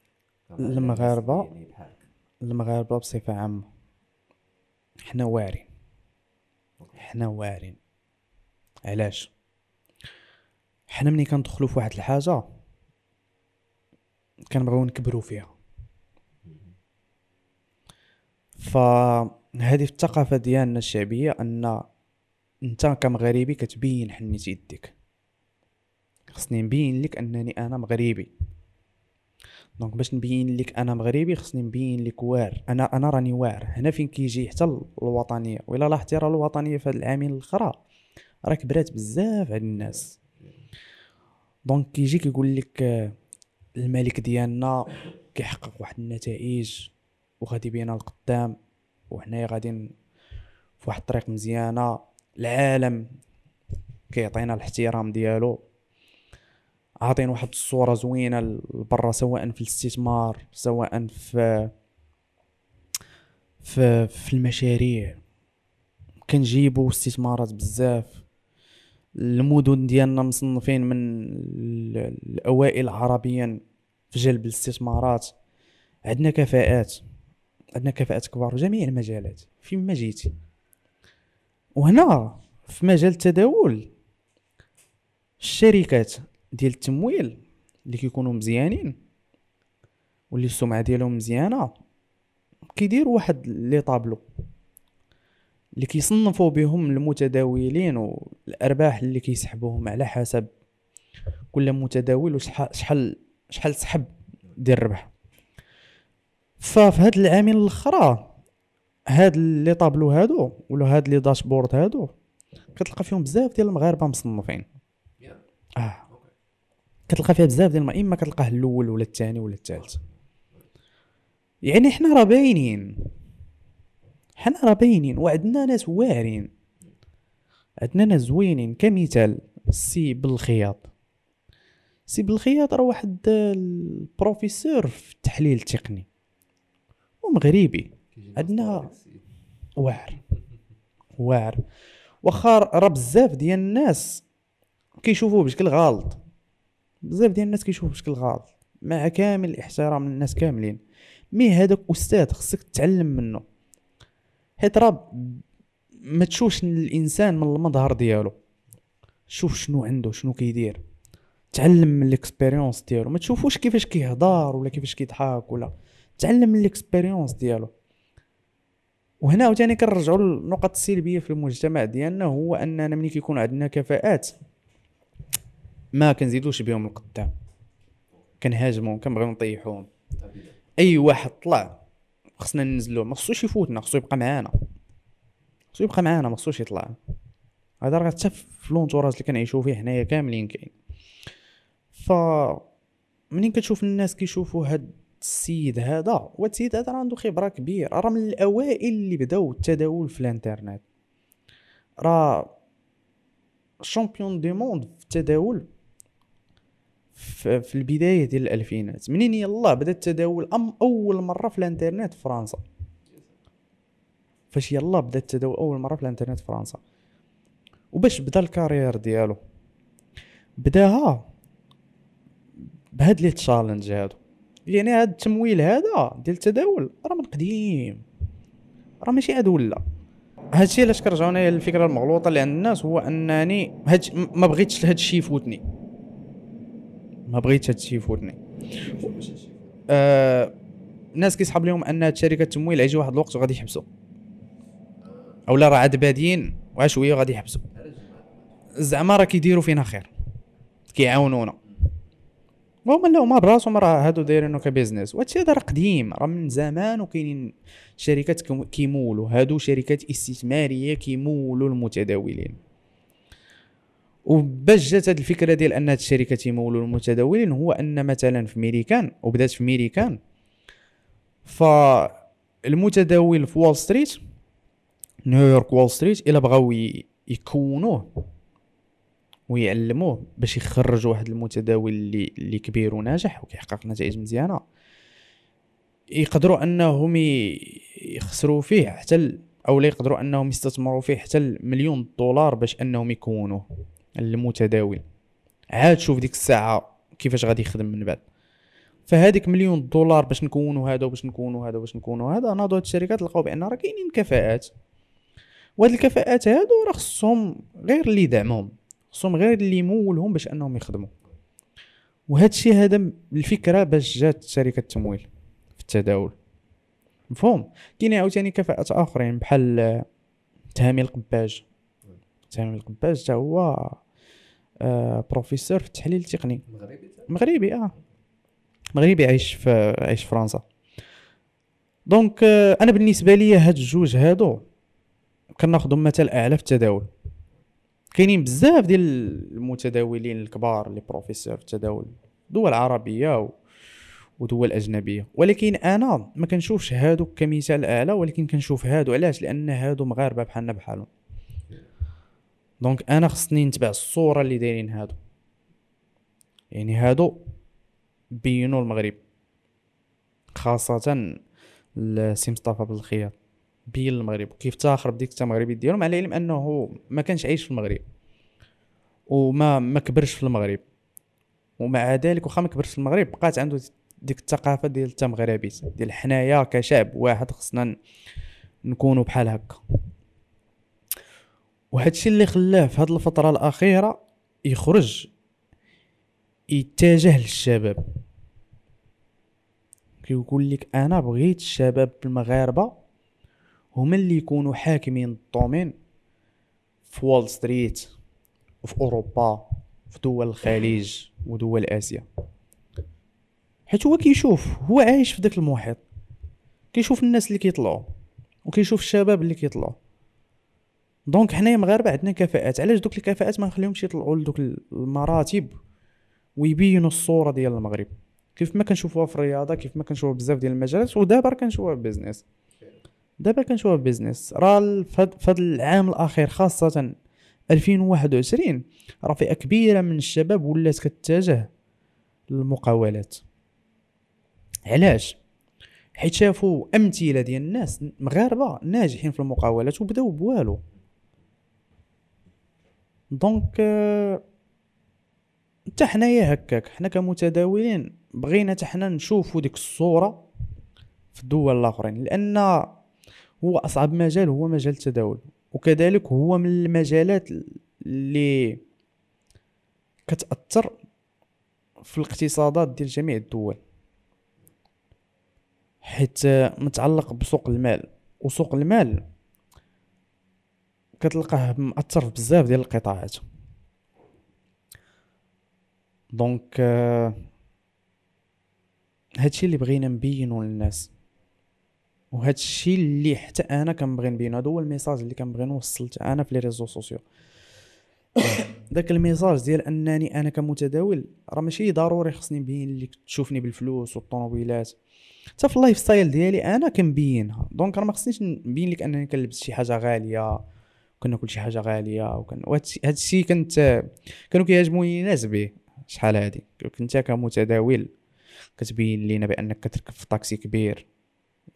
اللي يعني بحالك. المغاربة بصفة عامة حنا واعرين. حنا واعرين. علاش؟ حنا ملي كندخلوا في واحد الحاجة كنبغيو نكبروا فيها. فهذه في الثقافة ديالنا الشعبية أن انت كمغربي كتبين حنيت يديك. خصني نبين لك انني أنا مغربي. donc باش نبين لك أنا مغربي خصني نبين لك واعر أنا أنا راني واعر هنا فين كيجي حتى ال- الوطنية؟ وإلا لاحظتي راه الوطنية في هاد العامين الأخرى. راه كبرات بزاف عند الناس. donc كيجي كيقول لك آه، الملك ديالنا كيحقق واحد النتائج وغادي بينا القدام وحنايا غادي ن- في واحد الطريق مزيانة. العالم. كيعطينا الاحترام ديالو. عاطين واحد الصورة زوينة لبرا سواء في الاستثمار سواء في في في المشاريع. كنجيبوا استثمارات بزاف. المدن ديالنا مصنفين من ال- الأوائل عربيا في جلب الاستثمارات. عندنا كفاءات. عندنا كفاءات كبار في جميع المجالات فين ما جيتي. وهنا في مجال التداول الشركات ديال التمويل اللي كيكونوا مزيانين واللي السمعة ديالهم مزيانة كيديروا واحد لي طابلو اللي كيصنفوا بهم المتداولين والأرباح اللي كيسحبوهم على حسب كل متداول وشحال شحال سحب ديال الربح. ففي هاد العامين الأخرى هاد les tableaux هادو ولا هاد les dashboards هادو كتلقى فيهم بزاف ديال المغاربة مصنفين. آه. كتلقى فيها بزاف ديال إما كتلقاه الأول ولا الثاني ولا الثالث. يعني حنا راه باينين. حنا راه باينين وعندنا ناس واعرين. عندنا ناس زوينين. كمثال السي بالخياط. سي بالخياط راه واحد البروفيسور في التحليل التقني. ومغربي. عندنا واعر. واعر. واخا راه بزاف ديال الناس كيشوفوه بشكل غلط. بزاف ديال الناس كيشوفوه بشكل غلط. مع كامل الاحترام للناس كاملين. mais هذاك أستاذ خصك تتعلم منه. حيت راه ما تشوفش الإنسان من المظهر ديالو. شوف شنو عنده شنو كيدير. تعلم من ال expérience ديالو. ما تشوفوش كيفاش كيهضر ولا كيفاش كيضحك ولا. تعلم من ال expérience ديالو. وهنا عاوتاني كنرجعوا للنقط السلبية في المجتمع ديالنا هو أننا ملي كيكون عندنا كفاءات ما كنزيدوش بهم القدام. كنهاجمهم كنبغيو نطيحوهم أي واحد طلع خصنا ننزلوه ما خصوش يفوتنا خصو يبقى معانا. خصو يبقى معانا ما خصوش يطلع. هذا راه حتى في l'entourage اللي كنعيشو فيه حنايا كاملين كاين. ف منين كتشوف الناس كيشوفوا هاد السيد هذا هو السيد هذا عنده خبرة كبيرة راه من الأوائل اللي بداو التداول في الإنترنت. راه champion du monde في التداول في البداية ديال الألفينات. منين يلا بدأ التداول؟ أم أول مرة في الإنترنت في فرنسا. فاش يلا بدأ التداول أول مرة في الإنترنت في فرنسا. وباش بدا ال carrière ديالو. بداها بهاد les challenges هادو. يعني هاد التمويل هذا ديال التداول راه من قديم راه ماشي عاد ولا. هادشي علاش كنرجعو هنايا للفكرة المغلوطة اللي عند الناس هو أنني هاد ما بغيتش هادشي يفوتني. ما بغيتش هادشي يفوتني. آه الناس كيسحب لهم أن هاد شركة التمويل غيجي واحد الوقت وغادي يحبسوا أولا راه عاد بادين وعا شوية وغادي يحبسوا زعما راه كيديروا فينا خير. كيعاونونا. وهما لا هما براسهم راه هادو دايرينو ك business وهادشي هذا راه قديم. راه من زمان وكاينين شركات كيمولوا. هادو شركات استثمارية كيمولوا المتداولين. وباش جات هاد الفكرة ديال أن هاد الشركات يمولوا المتداولين هو أن مثلا في ميريكان وبدات في ميريكان فالمتداول في وول ستريت نيويورك وول ستريت إلا بغاو يكونوه ويعلموه باش يخرج واحد المتداول اللي اللي كبير وناجح وكيحقق نتائج مزيانة. يقدروا أنهم يخسروا فيه حتى أو لا يقدروا أنهم يستثمروا فيه حتى المليون دولار باش أنهم يكونوه المتداول. عاد شوف ديك الساعة كيفاش غادي يخدم من بعد. فهذيك مليون دولار باش نكونوا هذا وباش نكونوا هذا وباش نكونوا هذا ناضوا هاد الشركات لقاو بأن راه كاينين كفاءات. وهاد الكفاءات هادو راه خصهم غير اللي يدعمهم. خصهم غير اللي يمولهم باش انهم يخدموا. وهذا الشيء هذا الفكرة باش جات شركة التمويل في التداول. مفهوم؟ كاين عاوتاني كفاءات آخرين بحال آه، تهامي القباج. تهامي القباج حتى هو آه، بروفيسور في التحليل التقني. المغربي مغربي آه. مغربي عايش في عايش في فرنسا. donc آه، أنا بالنسبة لي هاد الجوج هادو كناخذهم مثل أعلى في التداول. كاينين بزاف ديال المتداولين الكبار اللي بروفيسور في التداول دول عربية و... ودول أجنبية. ولكن أنا ما كنشوفش هادو كمثال أعلى ولكن كنشوف هادو. علاش؟ لأن هادو مغاربة بحالنا بحالهم. donc أنا خصني نتبع الصورة اللي دايرين هادو. يعني هادو بينوا المغرب خاصة السي مصطفى بالخياط بين المغرب وكيف تاخر بديك التمغربيت ديالهم على العلم أنه ما كانش عايش في المغرب وما ما كبرش في المغرب. ومع ذلك واخا ما كبرش في المغرب بقات عنده ديك الثقافة ديال التمغربيت ديال حنايا كشعب واحد خصنا نكونوا بحال هكا. وهادشي اللي خلاه في هاد الفترة الأخيرة يخرج يتجه للشباب. كيقول لك أنا بغيت الشباب المغاربه هما اللي يكونوا حاكمين ال domaine في وول ستريت وفي أوروبا في دول الخليج ودول آسيا. حيت هو كيشوف هو عايش في داك المحيط. كيشوف الناس اللي كيطلعوا وكيشوف الشباب اللي كيطلعوا. donc حنايا مغاربة عندنا كفاءات. علاش دوك الكفاءات ما نخليهمش يطلعوا لدوك المراتب ويبينوا الصورة ديال المغرب؟ كيف ما كنشوفوها في الرياضة كيف ما كنشوفوها بزاف ديال المجالات ودابا كنشوفوها في ال business دابا كنشوفها في ال business راه هذا العام الأخير خاصة 2021 راه فئه كبيرة من الشباب ولات كتتجه للمقاولات. علاش؟ حيت شافوا أمثلة ديال الناس مغاربة ناجحين في المقاولات وبداو بوالو. دونك حتى حنايا هكاك حنا كمتداولين بغينا حتى حنا نشوفوا ديك الصورة في الدول الآخرين. لأن هو أصعب مجال هو مجال التداول. وكذلك هو من المجالات اللي كتأثر في الاقتصادات ديال جميع الدول. حيت متعلق بسوق المال. وسوق المال كتلقاه مأثر في بزاف ديال القطاعات. دونك euh, هادشي اللي بغينا نبينو للناس. وهادشي اللي حتى أنا كنبغي نبينو هذا هو ال message اللي كنبغي نوصل أنا في les réseaux sociaux. *coughs* داك ال message ديال أنني أنا كمتداول راه ماشي ضروري خصني نبين لك تشوفني بالفلوس والطوموبيلات. حتى في ال lifestyle ديالي أنا كنبينها. donc راه ما خصنيش نبين لك أنني كنلبس شي حاجة غالية وكناكل شي حاجة غالية وكان هذا الشيء كنت كانوا كيعجبوني الناس به شحال هادي. كنت كمتداول كتبين لينا بأنك كتركب في طاكسي كبير.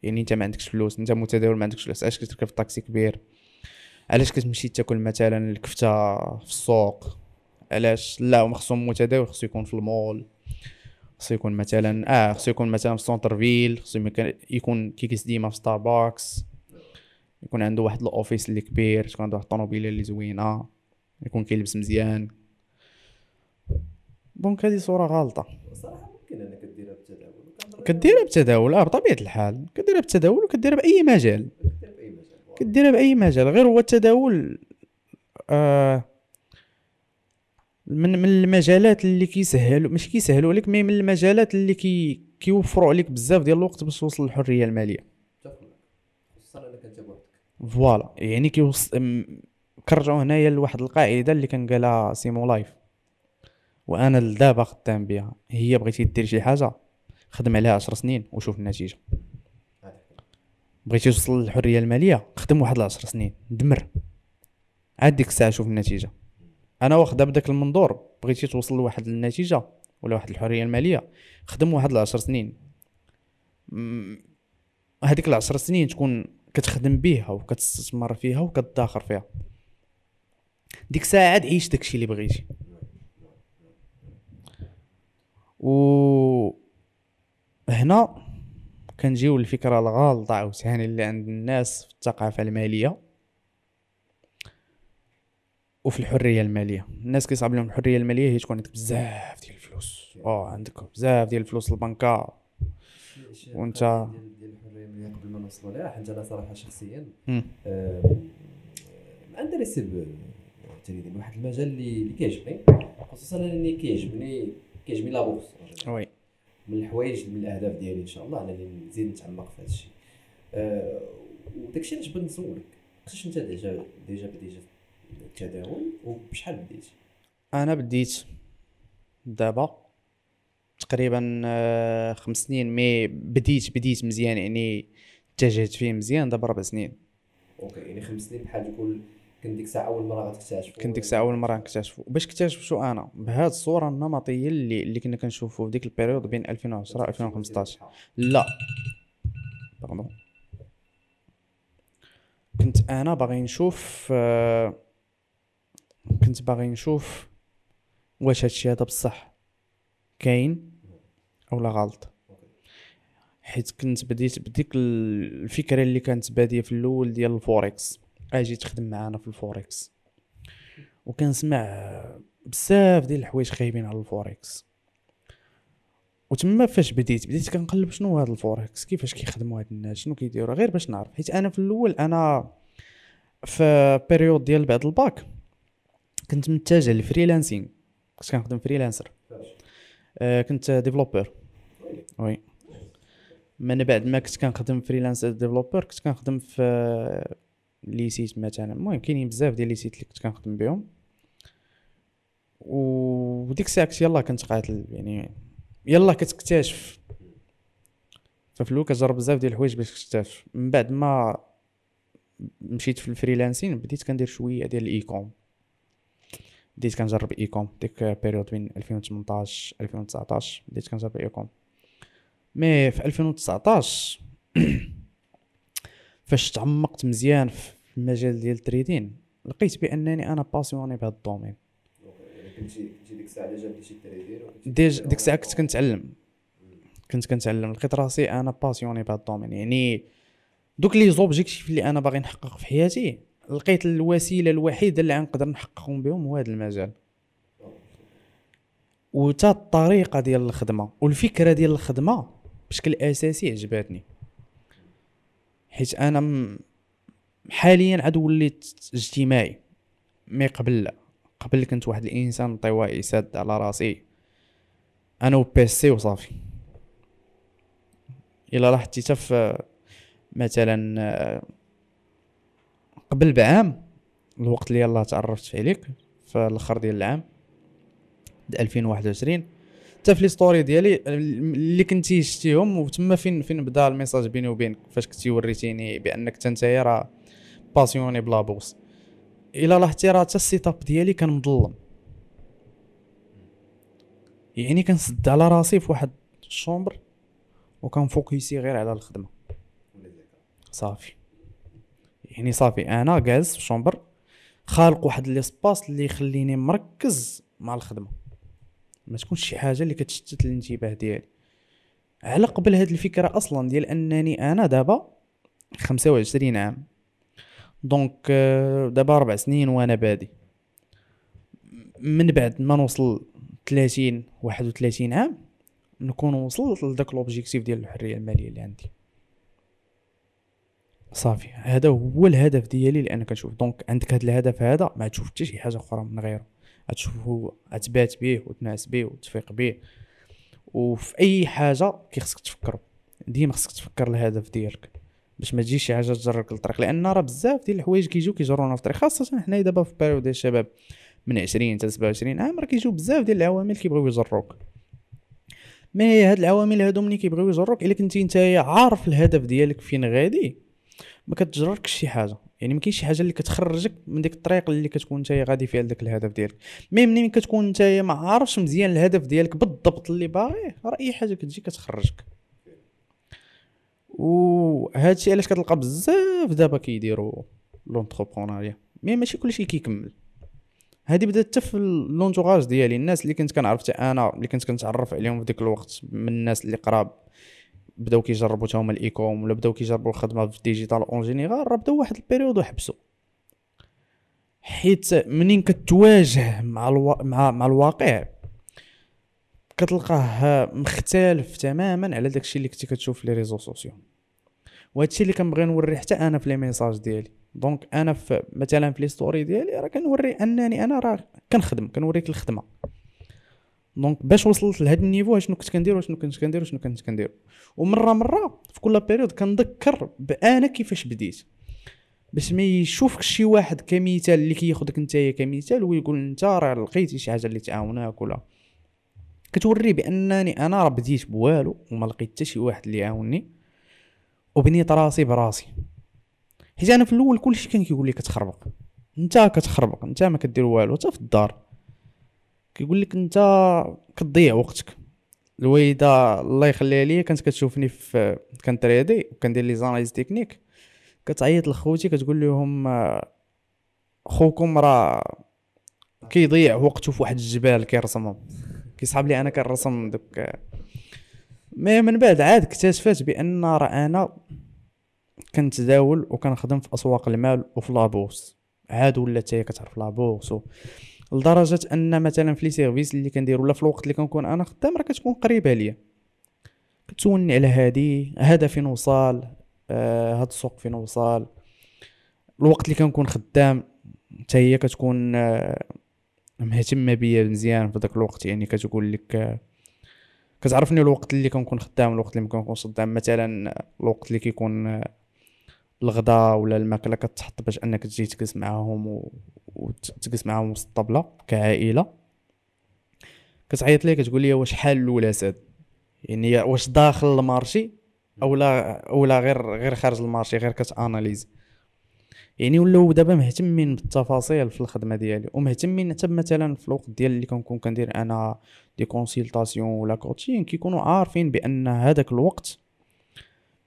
يعني انت ما عندكش فلوس انت متداول ما عندكش فلوس علاش كتركب في طاكسي كبير؟ علاش كتمشي تاكل مثلا الكفتة في السوق؟ علاش؟ لا ما خصو متداول خصو يكون في المول خصو يكون مثلا آه خصو يكون مثلا في centre ville خصو يكون كيگلس ديما في ستاربكس يكون عنده واحد ال office اللي كبير تكون عنده واحد الطوموبيله اللي زوينة يكون كيلبس مزيان. donc هذه صورة غالطة. صراحة ممكن إنك كديرها بالتداول آه بطبيعة الحال كديرها بالتداول وكديرها بأي مجال. كديرها بأي مجال غير هو التداول آه من من المجالات اللي كيسهلوا ماشي كيسهلوا عليك mais من المجالات اللي كي كيوفروا عليك بزاف ديال الوقت باش توصل للحرية المالية. voilà يعني كيوصل كنرجعوا هنايا لواحد القاعدة اللي كان قالها سيمو لايف. وأنا لدابا خدام بها هي بغيتي دير شي حاجة؟ خدم عليها عشر سنين وشوف النتيجة. بغيتي توصل للحرية المالية خدم واحد العشر سنين دمر. عاد ديك الساعة شوف النتيجة. أنا واخدها بداك المنظور بغيتي توصل لواحد النتيجة ولا واحد الحرية المالية خدم واحد العشر سنين. هذيك العشر سنين تكون كتخدم بيها وكتستثمر فيها وكتداخر فيها. ديك الساعة عاد عيش داكشي اللي بغيتي. و هنا كنجيو الفكرة الغالطة عاوتاني اللي عند الناس في الثقافة المالية وفي الحرية المالية. الناس كيصعب لهم الحرية المالية هي تكون عندك بزاف ديال الفلوس. آه عندك بزاف ديال الفلوس البنكة. وانت قبل ما نوصلوا لها حيت أنا صراحة شخصيا آه intéressé بال trading واحد المجال اللي كيعجبني خصوصا أنني كيعجبني كيعجبني la bourse. oui. من الحوايج من الأهداف ديالي إن شاء الله انني نزيد نتعمق في هذا الشيء أه وداكشي علاش بغيت نسولك واش أنت déjà déjà بديتي التداول وبشحال بديتي أنا بديت دابا تقريبا آه، خمس سنين mais بديت بديت مزيان يعني اتجهت فيه مزيان دابا ربع سنين. ok يعني خمس سنين بحال تقول كنت ديك الساعة أول مرة غتكتشف كنت ديك الساعة أول مرة نكتشفو باش اكتشفتو أنا بهاد الصورة النمطية اللي اللي كنا كنشوفو في ديك ال période بين 2010 2015 لا. pardon كنت أنا باغي نشوف آه، كنت باغي نشوف واش هادشي هذا بصح كاين أو لا غلط. حيت كنت بديت بديك الفكرة اللي كانت بادية في الأول ديال الفوركس أجي تخدم معانا في الفوركس. وكنسمع بزاف ديال الحوايج خايبين على الفوركس. وتما فاش بديت بديت كنقلب شنو هذا الفوركس؟ كيفاش كيخدموا هاد الناس؟ شنو كيديروا؟ غير باش نعرف. حيت أنا في الأول أنا في période ديال بعد الباك كنت متجه لل freelancing. كنت كنخدم freelancer. آه كنت développeur oui. من بعد ما كنت كنخدم freelancer développeur كنت كنخدم في les sites مثلا. المهم كاينين بزاف ديال les sites اللي كنت كنخدم بهم. وديك الساعة كنت يلاه كنت قاتل يعني يلا كتكتشف. ففي الأول كتجرب بزاف ديال الحوايج باش تكتشف. من بعد ما مشيت في ال freelancing بديت كندير شوية ديال ال e-com. بديت كنجرب e-com. ديك période بين 2018 2019 بديت كنجرب e-com. mais في 2019 *clears throat* فاش تعمقت مزيان في المجال ديال ال trading لقيت بأنني أنا passionné بهذا ال domaine. كنتي كنتي ديك الساعة déjà بديتي trader ديك الساعة كنت كنتعلم. كنت كنتعلم لقيت راسي أنا passionné بهذا ال domaine. يعني دوك les objectifs اللي أنا باغي نحقق في حياتي لقيت الوسيلة الوحيدة اللي غنقدر نحققهم بهم هو هذا المجال. وتا الطريقة ديال الخدمة والفكرة ديال الخدمة بشكل أساسي عجباتني. حيت أنا حاليا عاد وليت اجتماعي. mais قبل لا. قبل كنت واحد الإنسان انطوائي ساد على راسي. أنا و PC وصافي إلا لاحظتي حتى في مثلا آه، قبل بعام الوقت اللي يلاه تعرفت عليك في الآخر ديال العام د 2021 حتى في les stories ديالي اللي كنتي شتيهم وتما فين فين بدا ال message بيني وبينك فاش كنتي وريتيني بأنك حتى نتايا راه passionné ب la bourse إلا لاحظتي راه حتى ال setup ديالي كان مظلم. يعني كنسد على راسي في واحد ال chambre وكن focusي غير على الخدمة. صافي. يعني صافي أنا جالس في ال chambre خالق واحد l'espace اللي يخليني مركز مع الخدمة. ما تكونش شي حاجة اللي كتشتت الانتباه ديالي. على قبل هاد الفكرة أصلا ديال أنني أنا دابا 25 عام. donc آه، دابا ربع سنين وأنا بادي. من بعد ما نوصل 30 31 عام نكون وصلت لذاك l'objectif ديال الحرية المالية اللي عندي. صافي هذا هو الهدف ديالي لأن كنشوف. donc عندك هذا الهدف هذا ما تشوف حتى شي حاجة أخرى من غيره. غتشوفو غتبات به وتنعس به وتفيق به. وفي أي حاجة كيخصك تفكروا ديما خصك تفكر الهدف ديالك باش ما تجيش شي حاجة تجرك للطريق. لأن راه بزاف ديال الحوايج كيجيو كيجرونا في الطريق خاصة حنايا دابا في période ديال الشباب من 20 حتى 27 عام راه كيجيو بزاف ديال العوامل كيبغيو يجروك. mais هاد العوامل هادو ملي كيبغيو يجروك؟ إلا كنتي نتايا عارف الهدف ديالك فين غادي ما كتجركش شي حاجة. يعني ما كاينش شي حاجة اللي كتخرجك من ديك الطريق اللي كتكون نتايا غادي فيها لذاك الهدف ديالك. mais ملي كتكون نتايا ما عارفش مزيان الهدف ديالك بالضبط اللي باغيه راه أي حاجة كتجي كتخرجك. وهذا الشيء علاش كتلقى بزاف دابا كيديروا l'entrepreneuriat. mais ماشي كلشي كيكمل. هذه بدات حتى في l'entourage ديالي. الناس اللي كنت كنعرف حتى أنا اللي كنت كنتعرف عليهم في ديك الوقت من الناس اللي قراب. بداو كيجربوا حتى هما ال e-com ولا بداو كيجربوا الخدمة في ال digital en général راه بداو واحد ال période وحبسوا حيت منين كتواجه مع الوا... مع مع الواقع كتلقاه مختلف تماما على داكشي اللي كنتي كتشوف في les réseaux sociaux. وهادشي اللي كنبغي نوري حتى أنا في les messages ديالي. donc أنا في مثلا في les stories ديالي راه كنوري أنني أنا راه كنخدم كنوريك الخدمة. donc باش وصلت لهاد ال niveau شنو كنت كندير وشنو كنت كندير وشنو كنت كندير. ومرة مرة في كل période كنذكر بأنا كيفاش بديت. باش ما يشوفك شي واحد كمثال اللي كياخذك نتايا كمثال ويقول انت راه لقيتي شي حاجة اللي تعاوناك ولا. كتوري بأنني أنا راه بديت ب والو وما لقيت حتى شي واحد اللي يعاوني وبنيت راسي براسي. حيت أنا في الأول كلشي كان كيقول لي كتخربق. انت كتخربق انت ما كدير والو حتى في الدار. كيقول لك انت كتضيع وقتك الوالدة الله يخليها ليا كانت كتشوفني في كنتريدي وكندير les analyses techniques كتعيط لخوتي كتقول لهم خوكم راه كيضيع وقته في واحد الجبال كيرسمهم كيصحاب لي أنا كنرسم دوك. mais من بعد عاد اكتشفت بأن راه أنا كنتداول وكنخدم في أسواق المال وفي la bourse عاد ولات هي كتعرف la bourse. لدرجة أن مثلا في les services اللي كندير ولا في الوقت اللي كنكون أنا خدام راه كتكون قريبة ليا. كتسولني على هادي هذا فين وصل آه هاد السوق فين وصل الوقت اللي كنكون خدام حتى هي كتكون آه مهتمة بيا مزيان في داك الوقت. يعني كتقول لك آه كتعرفني الوقت اللي كنكون خدام الوقت اللي مكنكونش خدام. مثلا الوقت اللي كيكون آه، الغداء ولا الماكلة كتحط باش أنك تجي تجلس معاهم و... وتجلس معاهم وسط الطبلة كعائلة. كتعيط لي كتقول لي واش حال الولاد يعني واش داخل المارشي اولا اولا غير غير خارج ال marché غير كتأناليز. يعني ولاو دابا مهتمين بالتفاصيل في الخدمة ديالي ومهتمين حتى مثلا في الوقت ديال اللي كنكون كندير أنا des consultations ولا coaching كيكونوا عارفين بأن هذاك الوقت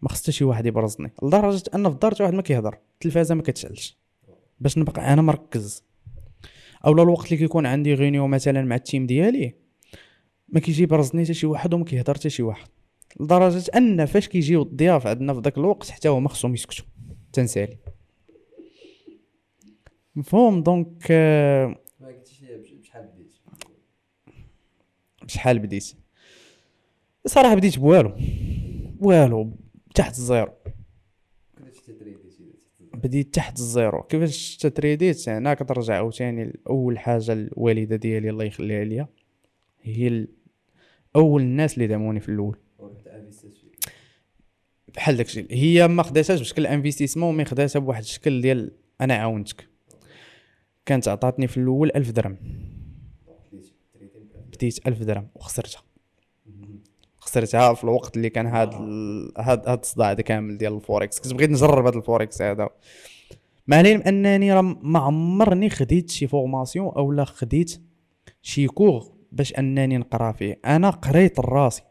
ما خص حتى شي واحد يبرزني لدرجة أن في الدار واحد ما كيهضر التلفازة ما كتشعلش. باش نبقى أنا مركز. أولا الوقت اللي كيكون عندي réunion مثلا مع ال team ديالي ما كيجي يبرزني حتى شي واحد وما كيهضر حتى شي واحد. لدرجة أن فاش كيجيو الضياف عندنا في داك الوقت حتى هما خصهم يسكتوا. تنسالي مفهوم؟ donc آه، ما قلتيش لي بش- بشحال بديت؟ بشحال بديت؟ صراحة بديت بوالو. والو. تحت ال zéro. بديت تحت ال zéro. كيفاش تتريديت هنا كترجع عاوتاني لأول حاجة الوالدة ديالي الله يخليها ليا. هي أول الناس اللي دعموني في الأول. بحال داكشي. هي ما خداتهاش بشكل investissement mais خداتها بواحد الشكل ديال أنا عاونتك. كانت عطاتني في الأول ألف درهم. بديت trading بألف. بديت ألف درهم وخسرتها. خسرتها في الوقت اللي كان هاد ال... هاد هاد الصداع هذا كامل ديال الفوركس. كنت بغيت نجرب هاد الفوركس هذا. مع العلم أنني راه ما عمرني خديت شي formation أو لا خديت شي cours باش أنني نقرا فيه. أنا قريت لراسي.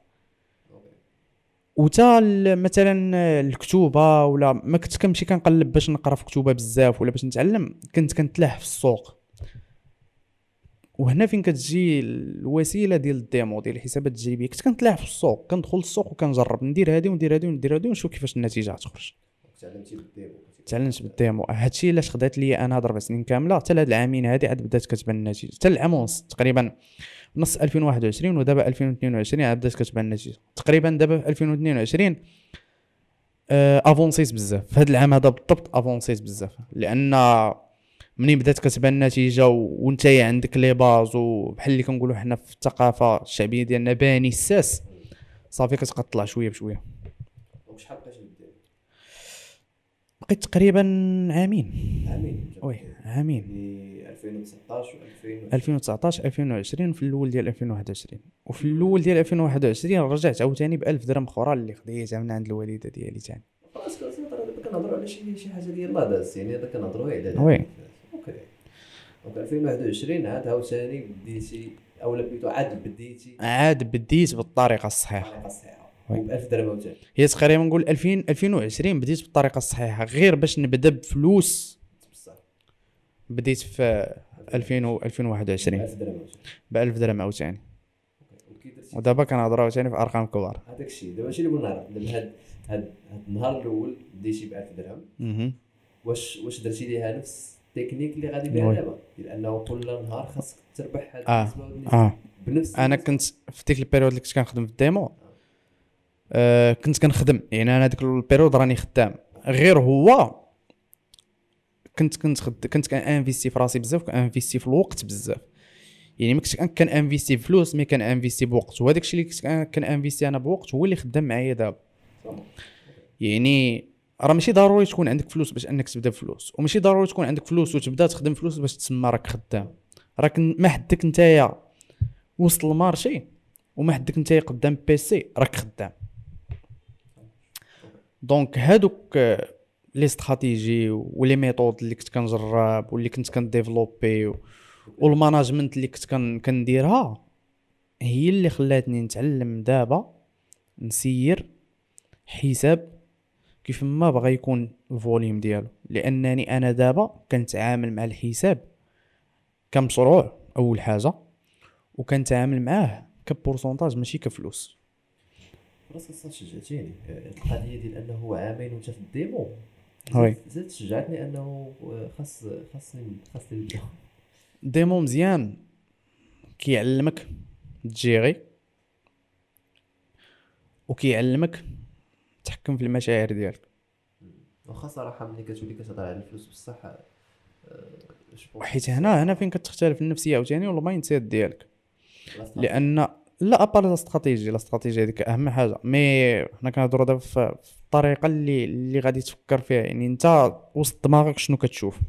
وتا مثلا الكتوبة ولا ما كنت كنمشي كنقلب باش نقرا في كتوبة بزاف ولا باش نتعلم كنت كنتلاح في السوق. وهنا فين كتجي الوسيلة ديال ال démo ديال الحسابات التجريبيه كنت كنتلاح في السوق كندخل للسوق وكنجرب ندير هادي وندير هادي وندير هادي ونشوف كيفاش النتيجة غتخرج. تعلمتي بال démo. تعلمت بال démo. هادشي علاش خدات لي أنا هاد ربع سنين كاملة حتى لهاد العامين هادي عاد بدات كتبان النتيجة. حتى العام ونص تقريبا نص 2021 ودابا 2022 عاد بدات كتبان النتيجة. تقريبا دابا في 2022 آه، avancيت بزاف. في هاد العام هذا بالضبط avancيت بزاف. لأن منين بدات كتبان النتيجة وانت عندك les bases وبحال اللي كنقولوا حنا في الثقافة الشعبية ديالنا باني الساس. صافي كتقطع شوية بشوية. donc شحال بقيتي بال démo بقيت تقريبا عامين. عامين. oui عامين. يعني 2019 و 2019 2020 في الأول ديال 2021 وفي الأول ديال 2021 رجعت عاوتاني ب 1000 درهم أخرى اللي خديتها من عند الوالدة ديالي دابا كنهضروا على شي شي حاجة ديال لا داز يعني كنهضروا على oui. donc 2021 عاد عاوتاني بديتي اولا بليتو عاد بديتي. عاد بديت بالطريقة الصحيحة. الطريقة الصحيحة. وب 1000 درهم عاوتاني هي تقريبا نقول 2000 2020 بديت بالطريقة الصحيحة غير باش نبدأ بفلوس. بديت في 2000 و 2021 1000 درهم ب 1000 درهم عاوتاني ودابا كنهضر عاوتاني في أرقام كبار. هذاك الشيء. دابا ماشي اللي بغينا نعرف دابا هاد هاد النهار الأول بديتي ب 1000 درهم. واش واش درتي ليها نفس؟ التكنيك اللي غادي. بها دابا ديال أنه كل نهار خاصك تربح هاد آه. آه بنفس أنا. كنت في ديك الـ période اللي كنت كنخدم في الـ démo آه كنت كنخدم يعني أنا ديك الـ période راني خدام غير هو كنت كنت خد... كنت كـ investi في راسي بزاف كـ investi في الوقت بزاف يعني ما كنتش كان- كـ investi بفلوس mais كـ investi بوقت وهذاك الشيء اللي كنت كان- كـ investi أنا بوقت هو اللي خدام معايا دابا. يعني راه ماشي ضروري تكون عندك فلوس باش انك تبدا بفلوس وماشي ضروري تكون عندك فلوس وتبدا تخدم فلوس باش تسمى راك خدام. راك ما حدك نتايا وسط الـ marché وما حدك نتايا قدام PC راك خدام. donc هادوك آه، les stratégies و les méthodes اللي كنت كنجرب واللي كنت كن développer وال management اللي كنت كن- كنديرها هي اللي خلاتني نتعلم دابا نسير حساب كيف ما بغى يكون ال volume ديالو. لأنني أنا دابا كنتعامل مع الحساب كمشروع أول حاجة وكنتعامل معاه ك pourcentage ماشي كفلوس. خلاص أصلا شجعتيني آه، القضية ديال أنه عامين وأنت في ال démo. oui. زاد- زاد شجعتني أنه آه، خاص خاصني خاصني نبدا démo مزيان. كيعلمك ت gérer. وكيعلمك تحكم في المشاعر ديالك. واخا صراحة ملي كتولي كتهضر على الفلوس بصح آه، بونس حيت هنا هنا فين كتختلف النفسية عاوتاني وال mindset ديالك. لأن là à part la stratégie la stratégie هذيك أهم حاجة. mais حنا كنهضروا دابا في الطريقة اللي اللي غادي تفكر فيها. يعني أنت وسط دماغك شنو كتشوف.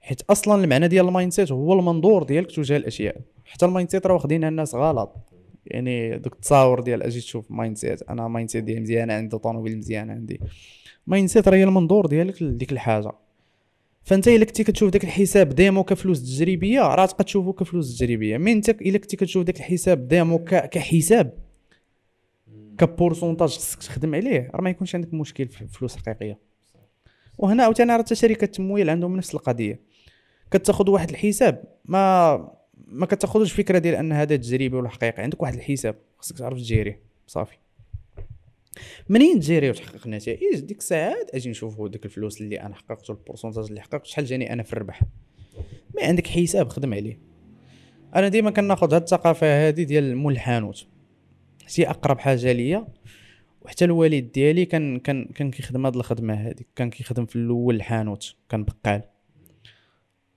حيت أصلا المعنى ديال ال mindset هو المنظور ديالك تجاه الأشياء. حتى المايند سيت راه واخدينها الناس غلط. يعني دوك التصاور ديال أجي تشوف mindset أنا mindset ديالي مزيانة عندي طوموبيل مزيانة عندي mindset راه هي المنظور ديالك لديك الحاجة. فانت الا كنتي كتشوف داك الحساب démo كفلوس تجريبية راه تبقى تشوفو كفلوس تجريبية. mais انت الا كنتي كتشوف داك الحساب démo كحساب كبورسونتاج خصك تخدم عليه راه ما يكونش عندك مشكل في فلوس حقيقيه وهنا عاوتاني راه حتى شركة التمويل عندهم نفس القضية. كتاخذ واحد الحساب ما ما كتاخذوش فكرة ديال أن هذا تجريبي ولا حقيقي. عندك واحد الحساب خصك تعرف تجيريه صافي. منين تجيري وتحقق نتائج؟ ديك الساعات أجي نشوفوا ديك الفلوس اللي أنا حققت والبورسونتاج اللي حققت شحال جاني أنا في الربح. ما عندك حساب خدم عليه. أنا ديما كناخذ هاد الثقافة هادي ديال مول الحانوت هي أقرب حاجة ليا وحتى الوالد ديالي كان كان كان كيخدم هاد الخدمة هادي كان كيخدم في الأول الحانوت كان بقال.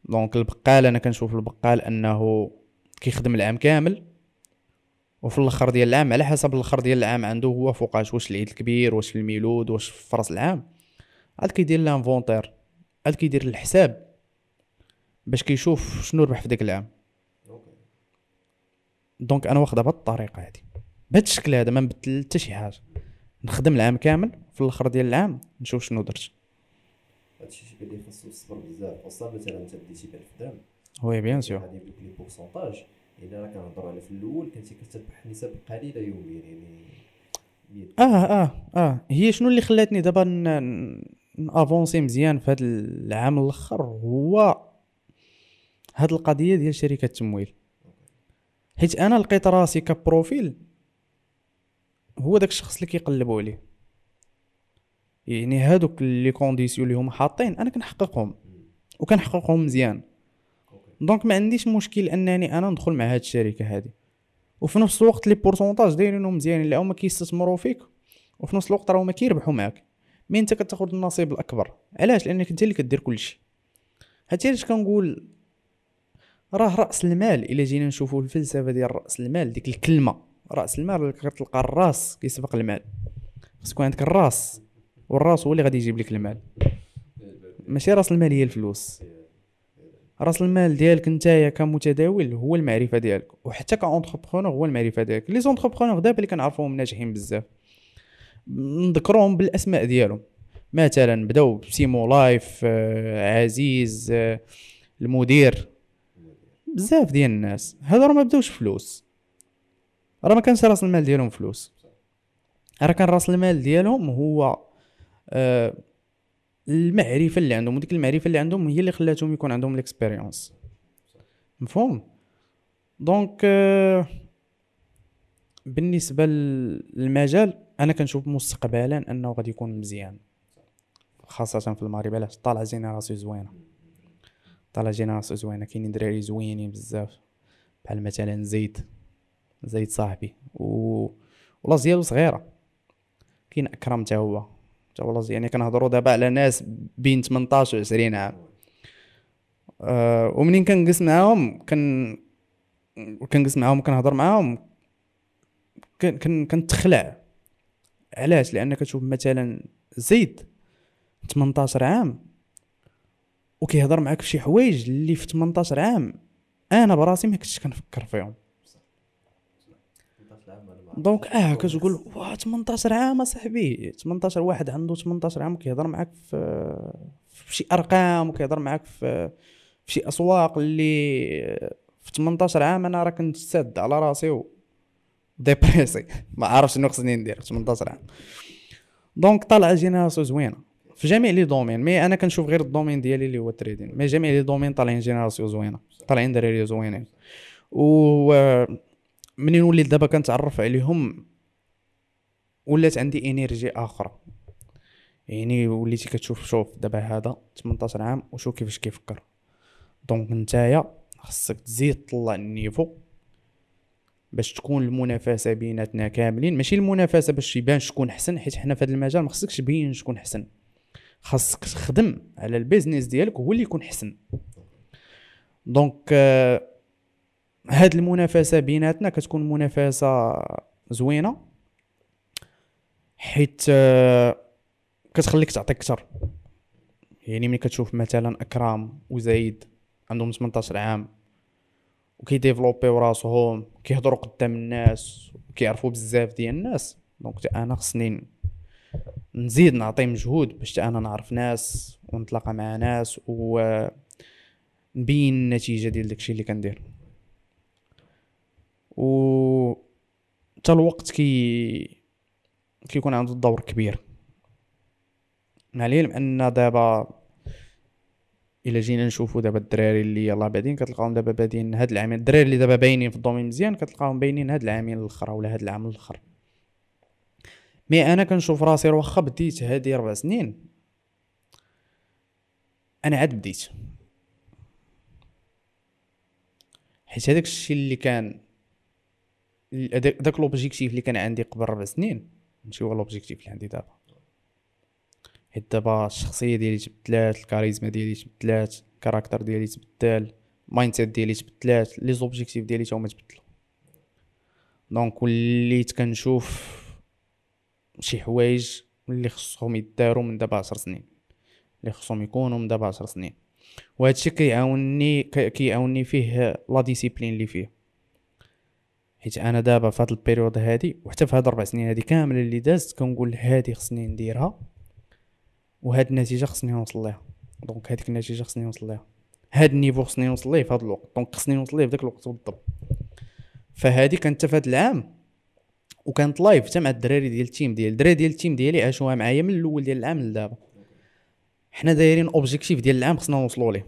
donc البقال أنا كنشوف البقال أنه كيخدم العام كامل وفي الآخر ديال العام على حسب الآخر ديال العام عنده هو فوقاش واش العيد الكبير واش الميلود واش راس العام. عاد كيدير l'inventaire عاد كيدير الحساب باش كيشوف شنو ربح في داك العام. donc أنا واخدها بهاد الطريقة هادي. بهاد الشكل هذا ما نبدل حتى شي حاجة. نخدم العام كامل في الآخر ديال العام نشوف شنو درت. هادشي شي اللي خاصو الصبر بزاف. خاصة مثلا انت بديتي ب 1000 درهم. oui bien sûr. غادي يبداو les pourcentages إلا راه كنهضروا على في الأول كنتي كتربح نسب قليلة يوميا يعني آه آه آه. هي شنو اللي خلاتني دابا ن avancer مزيان في هذا العام الأخر؟ هو هاد القضية ديال شركة التمويل حيت أنا لقيت راسي ك profil هو داك الشخص اللي كيقلبوا عليه يعني هادوك les conditions اللي هما حاطين أنا كنحققهم وكنحققهم مزيان. donc ما عنديش مشكل أنني أنا ندخل مع هاد الشركة هادي. وفي نفس الوقت les pourcentages دايرينهم مزيانين اللي هما كيستثمروا فيك وفي نفس الوقت راهما كيربحوا معاك. mais أنت كتاخذ النصيب الأكبر. علاش؟ لأنك أنت اللي كدير كلشي. هادشي علاش كنقول راه رأس المال. إلا جينا نشوفوا الفلسفة ديال رأس المال ديك الكلمة. رأس المال كتلقى الراس كيسبق المال. خص يكون عندك الراس. والراس هو اللي غادي يجيب لك المال. ماشي راس المال هي الفلوس. راس المال ديالك نتايا كمتداول هو المعرفة ديالك. وحتى ك entrepreneur هو المعرفة ديالك. les entrepreneurs دابا اللي كنعرفوهم ناجحين بزاف نذكرهم بالأسماء ديالهم. مثلا بداو بسيمو لايف آه، عزيز آه، المدير. بزاف ديال الناس. هادو راه ما بداوش فلوس. راه ما كانش راس المال ديالهم فلوس. راه كان راس المال ديالهم هو آه المعرفة اللي عندهم وديك المعرفة اللي عندهم هي اللي خلاتهم يكون عندهم ال expérience مفهوم؟ donc آه، بالنسبة للمجال أنا كنشوف مستقبلا أنه غادي يكون مزيان. خاصة في المغرب علاش؟ طالع génération زوينة. طالع génération زوينة. كاينين دراري زوينين بزاف. بحال مثلا زيد زيد صاحبي. و و l'âge ديالو صغيرة. كاين أكرم تا هو. هو l'âge يعني كنهضروا دابا على ناس بين 18 و 20 عام. أه ومنين كنجلس معاهم كن كنجلس معاهم كنهضر معاهم كن كنتخلع. علاش؟ لأن كتشوف مثلا زيد 18 عام وكيهضر معاك في شي حوايج اللي في 18 عام أنا براسي ما كنتش كنفكر فيهم 18 عام أنا ما دونك. آه كتقول واه 18 عام أصاحبي. 18 واحد عنده 18 عام كيهضر معاك في في شي أرقام وكيهضر معاك في في شي أسواق اللي في 18 عام أنا راه كنت ساد على راسي و dépressé *laughs* ما عارف شنو خصني ندير 18 عام. donc طالعة génération زوينة. في جميع les domaines mais أنا كنشوف غير ال domaine ديالي اللي هو ال trading mais جميع les domaines طالعين génération زوينة طالعين دراري زوينين. و منين وليت دابا كنتعرف عليهم ولات عندي énergie أخرى يعني وليتي كتشوف شوف دابا هذا 18 عام وشوف كيفاش كيفكر. donc نتايا خصك تزيد تطلع ال niveau باش تكون المنافسة بيناتنا كاملين. ماشي المنافسة باش يبان شكون احسن حيت حنا في هذا المجال ما خصكش تبين شكون احسن خاصك تخدم على ال business ديالك هو اللي يكون احسن donc آه، هاد المنافسة بيناتنا كتكون منافسة زوينة حيت آه، كتخليك تعطي أكثر يعني ملي كتشوف مثلا أكرام وزايد عندهم 18 عام وكي développer يو راسهم كيهضروا قدام الناس كيعرفوا بزاف ديال الناس donc أنا خصني نزيد نعطي مجهود باش أنا نعرف ناس ونتلاقى مع ناس و نبين النتيجة ديال داكشي اللي كندير. و حتى الوقت كي كيكون عنده دور كبير. مع العلم أن دابا إلا جينا نشوفوا دابا الدراري اللي يلاه بادين كتلقاهم دابا بادين هاد العامين. الدراري اللي دابا باينين في ال domaine مزيان كتلقاهم باينين هاد العامين الآخر ولا هاد العام الأخر. mais أنا كنشوف راسي واخا بديت هادي ربع سنين. أنا عاد بديت. حيت هذاك الشيء اللي كان داك l'objectif اللي كان عندي قبل ربع سنين. ماشي هو l'objectif اللي عندي دابا. حيت دابا الشخصية ديالي تبدلات الكاريزما ديالي تبدلات ال caractère ديالي تبدل ال mindset ديالي تبدلات les objectifs ديالي تا هما تبدلوا donc وليت كنشوف شي حوايج اللي خصهم يداروا من دابا عشر سنين. اللي خصهم يكونوا من دابا عشر سنين. وهادشي كيعاونني كيعاونني فيه la discipline اللي فيه. حيت أنا دابا في هاد ال période هادي وحتى في هاد الربع سنين هادي كامل اللي دازت كنقول هادي خصني نديرها وهاد النتيجة خصني نوصل ليها. donc هاديك النتيجة خصني نوصل ليها. هاد ال niveau خصني نوصل ليه في هاد الوقت؟ donc خصني نوصل ليه في داك الوقت بالضبط. فهادي كانت في هاد العام وكانت live حتى مع الدراري ديال ال team ديال الدراري ديال ال team ديالي عاشوها معايا من الأول ديال العام لدابا. حنا دايرين objectif ديال العام خصنا نوصلوا ليه.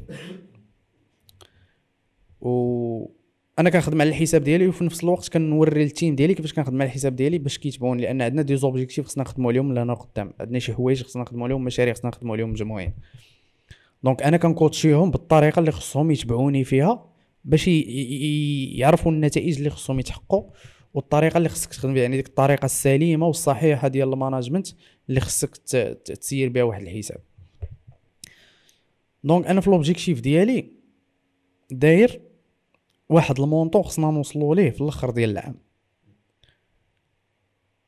و أنا كنخدم على الحساب ديالي وفي نفس الوقت كنوري ال team ديالي كيفاش كنخدم على الحساب ديالي باش كيتبعوني لأن عندنا des objectifs خصنا نخدموا عليهم لنا قدام. عندنا شي حوايج خصنا نخدموا عليهم مشاريع خصنا نخدموا عليهم مجموعين. donc أنا كن coach يهم بالطريقة اللي خصهم يتبعوني فيها باش يعرفوا النتائج اللي خصهم يتحققوا والطريقة اللي خصك تخدم بها. يعني ديك الطريقة السليمة والصحيحة ديال ال management اللي خصك تسير بها واحد الحساب. donc أنا في l'objectif ديالي داير واحد ال montant خصنا نوصلوا ليه في الآخر ديال العام.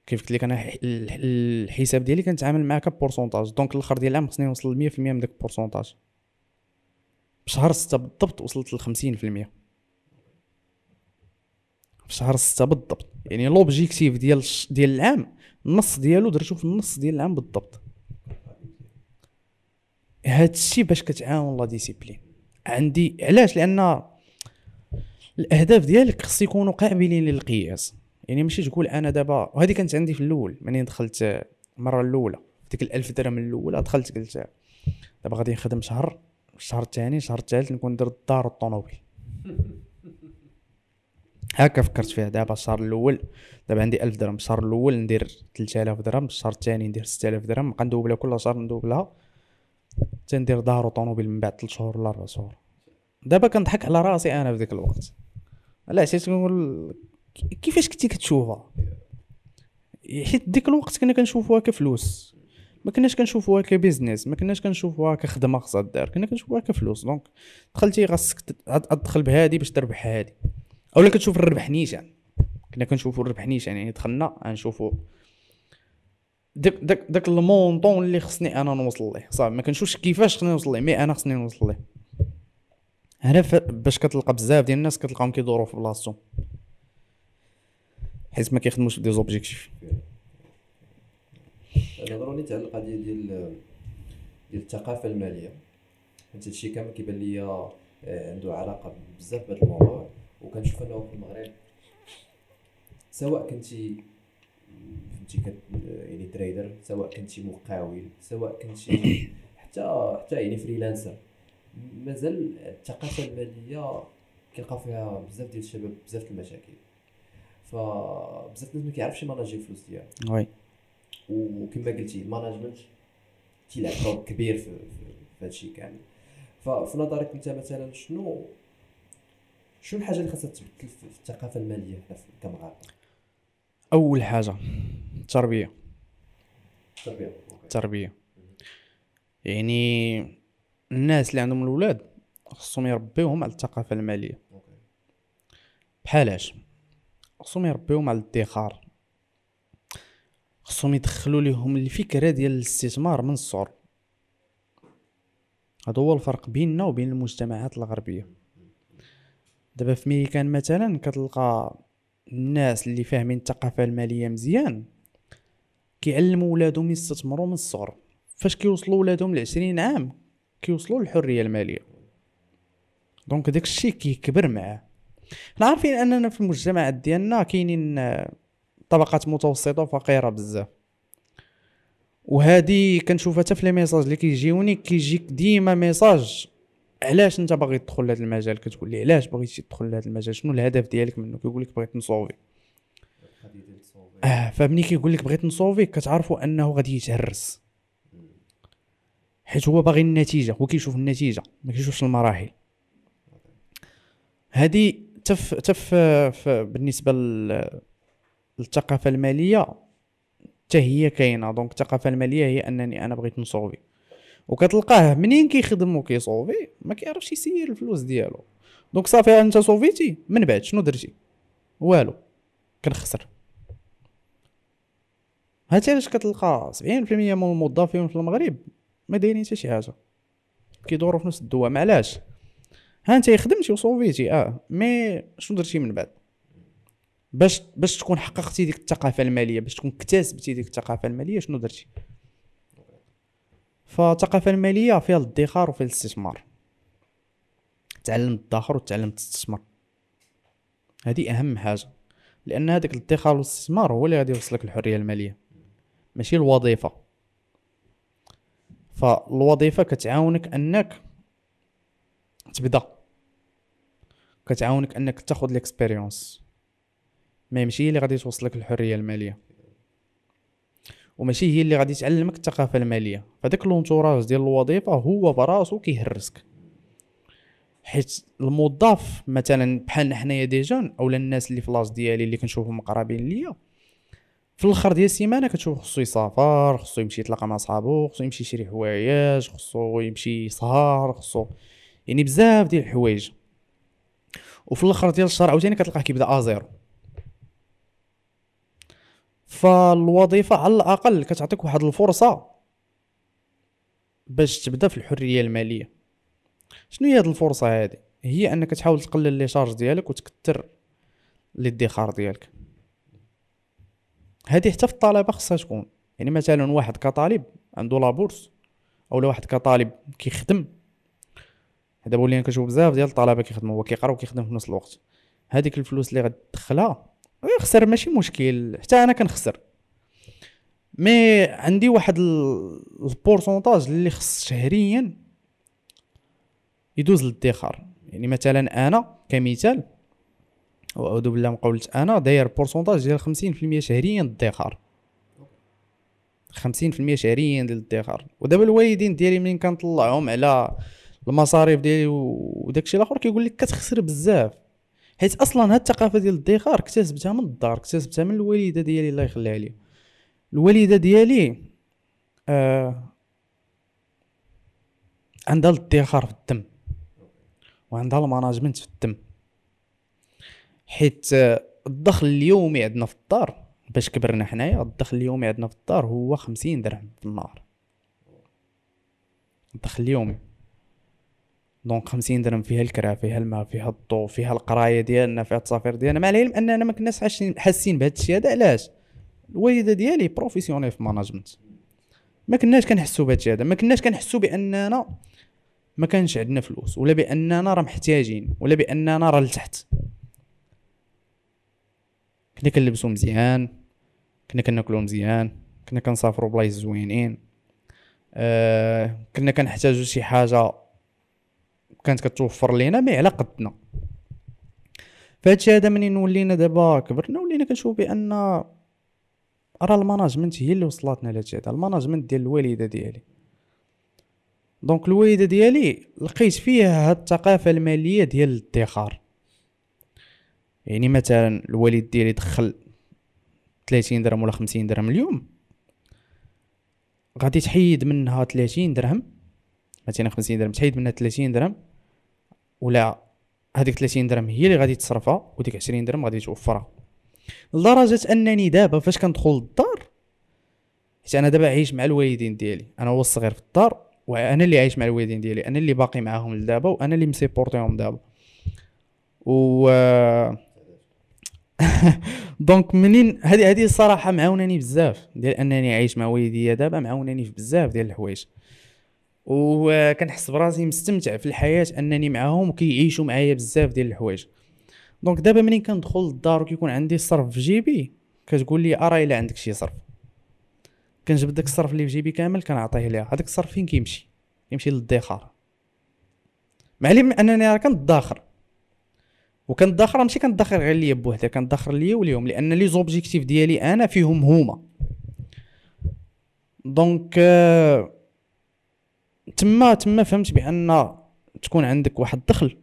كيف قلت لك أنا الحساب ديالي كنتعامل معاك pourcentage donc الآخر ديال العام خصني نوصل 100% من داك ال pourcentage بشهر ستة بالضبط وصلت ل 50% في شهر ستة بالضبط يعني l'objectif ديال ديال العام النص ديالو درتو في النص ديال العام بالضبط. هاد الشيء باش كتعاون لا ديسيبلين. عندي علاش؟ لأن الأهداف ديالك خص يكونوا قابلين للقياس. يعني ماشي تقول أنا دابا وهذه كانت عندي في الأول منين دخلت المرة الأولى. ديك الألف درهم الأولى دخلت قلت دابا غادي نخدم شهر الشهر الثاني الشهر الثالث نكون درت الدار والطوموبيل *laughs* هكا فكرت فيها. دابا الشهر الأول دابا عندي ألف درهم. الشهر الأول ندير 3000 درهم الشهر الثاني ندير 6000 درهم. نبقى ن double ها كل شهر ن double ها حتى ندير دار وطوموبيل من بعد 3 شهور ولا 4 شهور. دابا كنضحك على راسي أنا في ذاك الوقت. لا علاش كنقول كيفاش كنتي كتشوفها؟ حيت ديك الوقت كنا كنشوفوها كفلوس. ما كناش كنشوفوها ك business ما كناش كنشوفوها كخدمة خصها دار كنا كنشوفوها كفلوس. donc دخلتي خاصك تدخل بهادي باش تربح هادي. أولا كتشوف الربح نيشان. كنا كنشوفو الربح نيشان يعني دخلنا غنشوفو داك داك داك ال montant اللي خصني أنا نوصل ليه. صافي ما كنشوفش كيفاش خصني نوصل ليه mais أنا خصني نوصل ليه. هنا باش كتلقى بزاف ديال الناس كتلقاهم كيدوروا في بلاصتهم حيت ما كيخدموش ب des objectifs. نهضروا نيت على القضية ديال ديال الثقافة المالية. حيت هادشي كامل كيبان ليا آه، عنده علاقة بزاف بهذا الموضوع. وكنشوف أنه في المغرب سواء كنتي كنتي كت يعني trader سواء كنتي مقاول سواء كنتي *coughs* حتى حتى يعني freelancer مازال الثقافة المالية كيلقاو فيها بزاف ديال الشباب بزاف المشاكل. فبزاف الناس ما كيعرفش ي manager الفلوس ديالو. oui. وكما قلتي الماناجمنت كيلعب دور كبير في, هادشي كامل. ففي نظرك أنت مثلا شنو شنو الحاجة اللي خاصها تبدل في الثقافة المالية في- كمغاربة؟ أول حاجة التربيه التربيه. التربيه يعني الناس اللي عندهم الاولاد خصهم يربيوهم على الثقافة المالية. بحالاش خصهم يربيوهم على الادخار. خصهم يدخلوا ليهم الفكرة ديال الاستثمار من الصغر هذا هو الفرق بيننا وبين المجتمعات الغربية. دابا في ميريكان مثلا كتلقى الناس اللي فاهمين الثقافة المالية مزيان كيعلموا ولادهم يستثمروا من الصغر. فاش كيوصلوا ولادهم لعشرين عام كيوصلوا للحرية المالية. donc داك الشيء كيكبر معاه. حنا عارفين أننا في المجتمعات ديالنا كاينين طبقات متوسطة وفقيرة بزاف. وهادي كنشوفها حتى في les messages اللي كيجيوني كيجيك ديما message علاش أنت باغي تدخل لهذا المجال؟ كتقول لي علاش بغيتي تدخل لهذا المجال؟ شنو الهدف ديالك منه؟ كيقول لك بغيت نصوفي. آه فملي كيقول لك بغيت نصوفي كتعرفوا أنه غادي يتهرس. حيت هو باغي النتيجة هو كيشوف النتيجة ما كيشوفش المراحل. هذه تف تف بالنسبة لل- للثقافة المالية حتى هي كاينة. donc الثقافة المالية هي أنني أنا بغيت نصوفي وكتلقاه منين كيخدم وكيصوفي ما كيعرفش يسير الفلوس ديالو. donc صافي أنت صوفيتي من بعد شنو درتي؟ والو كنخسر. هادشي علاش كتلقى 70% من الموظفين في المغرب. ما دايرين حتى شي حاجة. كيدوروا في نفس الدوام. علاش؟ ها أنت خدمتي وصوفيتي آه مي شنو درتي من بعد؟ باش باش تكون حققتي ديك الثقافة المالية باش تكون اكتسبتي ديك الثقافة المالية شنو درتي؟ فالثقافة المالية فيها الادخار وفيها الاستثمار. تعلم تدخر وتعلم تستثمر هذه أهم حاجة. لأن هذاك الادخار والاستثمار هو اللي غادي يوصلك الحرية المالية. ماشي الوظيفة. فالوظيفة كتعاونك أنك تبدأ. كتعاونك أنك تاخذ ال expérience ما ماشي هي اللي غادي توصلك الحريه المالية. وماشي هي اللي غادي تعلمك الثقافة المالية. فداك l'entourage ديال الوظيفة هو براسو كيهرسك. حيت الموظف مثلا بحالنا حنايا des jeunes أولا الناس اللي في ديالي اللي كنشوفهم مقربين ليا في الآخر ديال السيمانة كتشوف خصو يسافر خصو يمشي يتلاقى مع صحابو خصو يمشي يشري حوايج خصو يمشي يسهر خصو يعني بزاف ديال الحوايج. وفي الآخر ديال الشهر عاوتاني كتلقاه كيبدا à zéro فالوظيفة على الأقل كتعطيك واحد الفرصة باش تبدا في الحرية المالية. شنو هي هاد الفرصة هادي؟ هي أنك تحاول تقلل لي شارج ديالك وتكثر الادخار ديالك. هذه حتى في الطلبة خصها تكون. يعني مثلا واحد كطالب عنده لابورس أو واحد كطالب كيخدم. دابا ولينا كنشوف بزاف ديال الطلبة كيخدموا هو كيقرأ وكيخدم في نفس الوقت. هذيك الفلوس اللي غتدخلها يخسر ماشي مشكل حتى أنا كنخسر. mais عندي واحد ال- ال pourcentage اللي خص شهريا يدوز للادخار. يعني مثلا أنا كمثال وأعوذ بالله من قولة أنا داير pourcentage ديال 50% شهريا للادخار 50% شهريا ديال الادخار ودابا الوالدين ديالي منين كنطلعهم على المصاريف ديالي وداكشي الآخر كيقول لك كتخسر بزاف. حيت أصلا هاد الثقافة ديال الادخار اكتسبتها من الدار اكتسبتها من الوالدة ديالي الله يخليها لي. الوالدة ديالي آه عندها الادخار في الدم وعندها ال management في الدم. حيت الدخل اليومي عندنا في الدار باش كبرنا حنايا الدخل اليومي عندنا في الدار هو خمسين درهم في النهار. الدخل اليومي. donc خمسين درهم فيها الكرا فيها الماء فيها الضوء فيها القراية ديالنا فيها التصافير ديالنا. مع العلم أننا ما كناش حاسين بهذا الشيء هذا علاش؟ الوالدة ديالي professionnelle في management ما كناش كنحسوا بهذا الشيء هذا ما كناش كنحسوا بأننا ما كانش عندنا فلوس ولا بأننا راه محتاجين ولا بأننا راه لتحت. كنا كنلبسو مزيان كنا كناكلو مزيان كنا كنسافرو بلايص زوينين. آه كنا كنحتاجو شي حاجة كانت كتوفر لينا mais على قدنا. فهادشي هذا منين ولينا دابا؟ كبرنا ولينا كنشوف بأن راه ال management هي اللي وصلتنا لهادشي هذا ال management ديال الوالدة ديالي. donc الوالدة ديالي لقيت فيها هاد الثقافة المالية ديال الادخار. يعني مثلا الوالد ديالي دخل 30 درهم ولا 50 درهم اليوم. غادي تحيد منها 30 درهم. مثلا 50 درهم تحيد منها 30 درهم. ولا هذيك 30 درهم هي اللي غادي تصرفها وديك 20 درهم غادي توفرها. لدرجة أنني دابا فاش كندخل للدار حيت أنا دابا عايش مع الوالدين ديالي. أنا هو الصغير في الدار وأنا اللي عايش مع الوالدين ديالي. أنا اللي باقي معاهم لدابا وأنا اللي مسيبورتيهم دابا. و *laughs* دونك منين هذه هذه الصراحه معاوناني بزاف ديال أنني عايش مع والديا دابا معاوناني في بزاف ديال الحوايج. وكنحس براسي مستمتع في الحياة أنني معاهم وكيعيشوا معايا بزاف ديال الحوايج. donc دابا منين كندخل للدار وكيكون عندي الصرف في جيبي كتقول لي ارا إلا عندك شي صرف. كنجبد داك الصرف اللي في جيبي كامل كنعطيه ليها. هذاك الصرف فين كيمشي؟ كيمشي للادخار مع العلم أنني راه كندخر وكندخر ماشي كندخر غير ليا بوحدها كندخر ليا وليهم لأن les objectifs ديالي أنا فيهم هما. donc آه، تما تما فهمت بأن تكون عندك واحد الدخل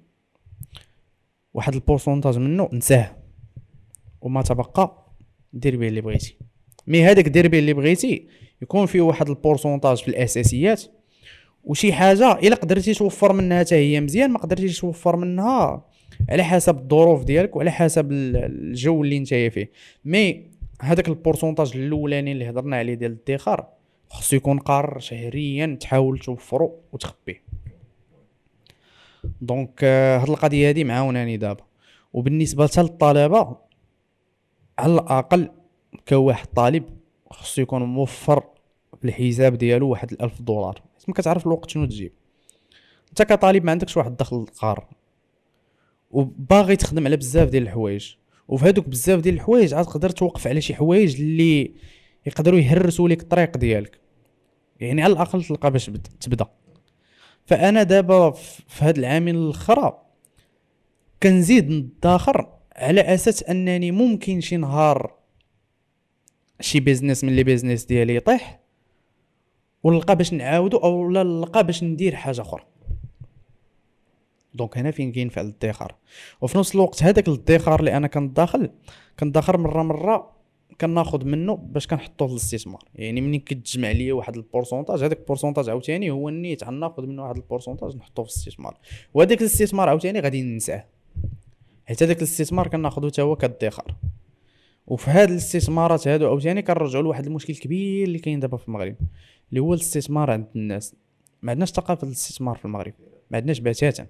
واحد ال pourcentage منه نساه وما تبقى دير به اللي بغيتي. mais هذاك دير به اللي بغيتي يكون فيه واحد ال pourcentage في الأساسيات وشي حاجة إلا قدرتي توفر منها حتى هي مزيان ما قدرتيش توفر منها على حسب الظروف ديالك وعلى حسب الجو اللي انت فيه. mais هذاك ال pourcentage الاولاني اللي هضرنا عليه ديال الادخار خصو يكون قرار شهريا تحاول توفرو وتخبيه. donc هاد القضية هادي معاوناني دابا. وبالنسبة حتى للطلبة على الأقل كواحد طالب خصو يكون موفر في الحساب ديالو واحد الألف دولار. ما كتعرف الوقت شنو تجيب. انت كطالب ما عندكش واحد الدخل قار وباغي تخدم على بزاف ديال الحوايج. وفي هذوك بزاف ديال الحوايج عاد تقدر توقف على شي حوايج اللي يقدروا يهرسوا لك الطريق ديالك. يعني على الأقل تلقى باش تبدا. فأنا دابا في هاد العامين الأخرى كنزيد ندخر على أساس أنني ممكن شي نهار شي business من les business ديالي يطيح ونلقى باش نعاودو أو لا نلقى باش ندير حاجة أخرى. donc هنا فين كاين فعل الادخار وفي نفس الوقت هذاك الادخار اللي أنا كندخر كندخر مرة مرة كناخذ منه باش كنحطوه للاستثمار يعني ملي كتجمع ليا واحد ال pourcentage هذاك ال pourcentage عاوتاني هو النيت غناخذ منه واحد ال pourcentage نحطوه في الاستثمار. وهذاك الاستثمار عاوتاني غادي ننساه. حيت هذاك الاستثمار كناخذو حتى هو كادخار. وفي هاد الاستثمارات هادو عاوتاني كنرجعوا لواحد المشكل كبير اللي كاين دابا في المغرب اللي هو الاستثمار عند الناس. ما عندناش ثقافة الاستثمار في المغرب ما عندناش بتاتا.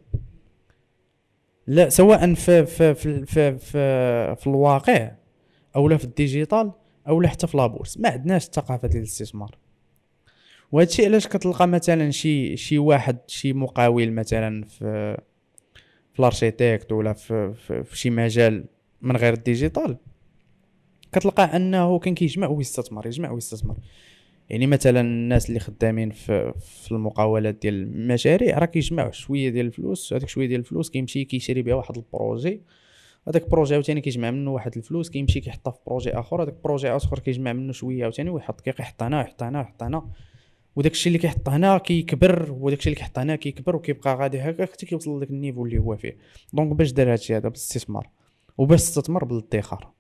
لا سواء في في في في, في, في الواقع أو لا في ال digital أو لا حتى في la bourse. ما عندناش الثقافة ديال الاستثمار. وهذا الشيء علاش كتلقى مثلا شي شي واحد شي مقاول مثلا في في ال architecte ولا في, في, في شي مجال من غير ال digital كتلقى أنه كان كيجمع ويستثمر يجمع ويستثمر. يعني مثلا الناس اللي خدامين في, في المقاولات ديال المشاريع راه كيجمعوا شوية ديال الفلوس هذيك شوية ديال الفلوس كيمشي كيشري بها واحد ال projet. هذاك ال projet عاوتاني كيجمع منه واحد الفلوس كيمشي كيحطها في projet آخر هذاك ال projet آخر كيجمع منه شوية عاوتاني ويحط كيحط هنا يحط هنا يحط هنا. وداك الشيء اللي كيحط هنا كيكبر وداك الشيء اللي كيحط هنا كيكبر وكيبقى غادي هكا حتى كيوصل لذاك ال niveau اللي هو فيه. donc باش دار هادشي هذا بالاستثمار وباش تستثمر بالادخار.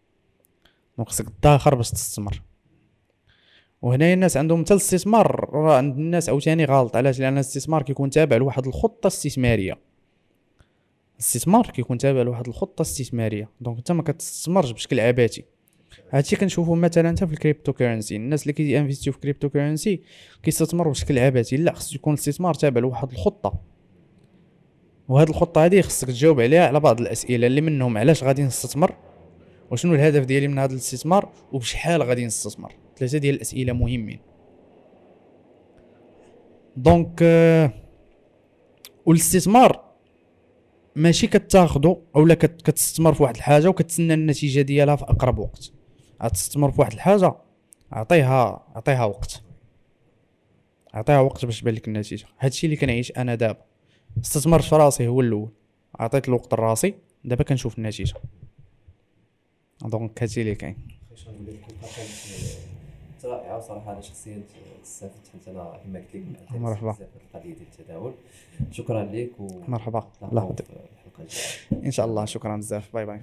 donc خصك تدخر باش تستثمر. وهنا الناس عندهم حتى الاستثمار. راه عند الناس عاوتاني غلط. علاش؟ لأن الاستثمار كيكون تابع لواحد الخطة استثمارية. الاستثمار كيكون تابع لواحد الخطة استثمارية. donc أنت ما كتستثمرش بشكل عبثي. هادشي كنشوفو مثلا حتى في ال crypto currency الناس اللي كينفيستيو في crypto currency كيستثمروا بشكل عبثي. لا خص يكون الاستثمار تابع لواحد الخطة. وهاد الخطة هذه خصك تجاوب عليها على بعض الأسئلة اللي منهم. علاش غادي نستثمر؟ وشنو الهدف ديالي من هذا الاستثمار؟ وبشحال غادي نستثمر؟ ثلاثة ديال الأسئلة مهمين دونك آه والاستثمار ماشي كتاخدو اولا كتستثمر في واحد الحاجة وكتسنى النتيجة ديالها في أقرب وقت. غتستثمر في واحد الحاجة عطيها عطيها وقت. عطيها وقت باش تبان لك النتيجة. هادشي اللي كنعيش أنا دابا. استثمرت في راسي هو الأول. عطيت الوقت لراسي دابا كنشوف النتيجة. donc هادشي اللي كاين. رائعة صراحة أنا شخصيا استفدت حتى أنا كما قلت لك مرحبا. القضية ديال التداول شكرا لك و مرحبا. الله يحفظك إن شاء الله. شكرا بزاف. bye bye.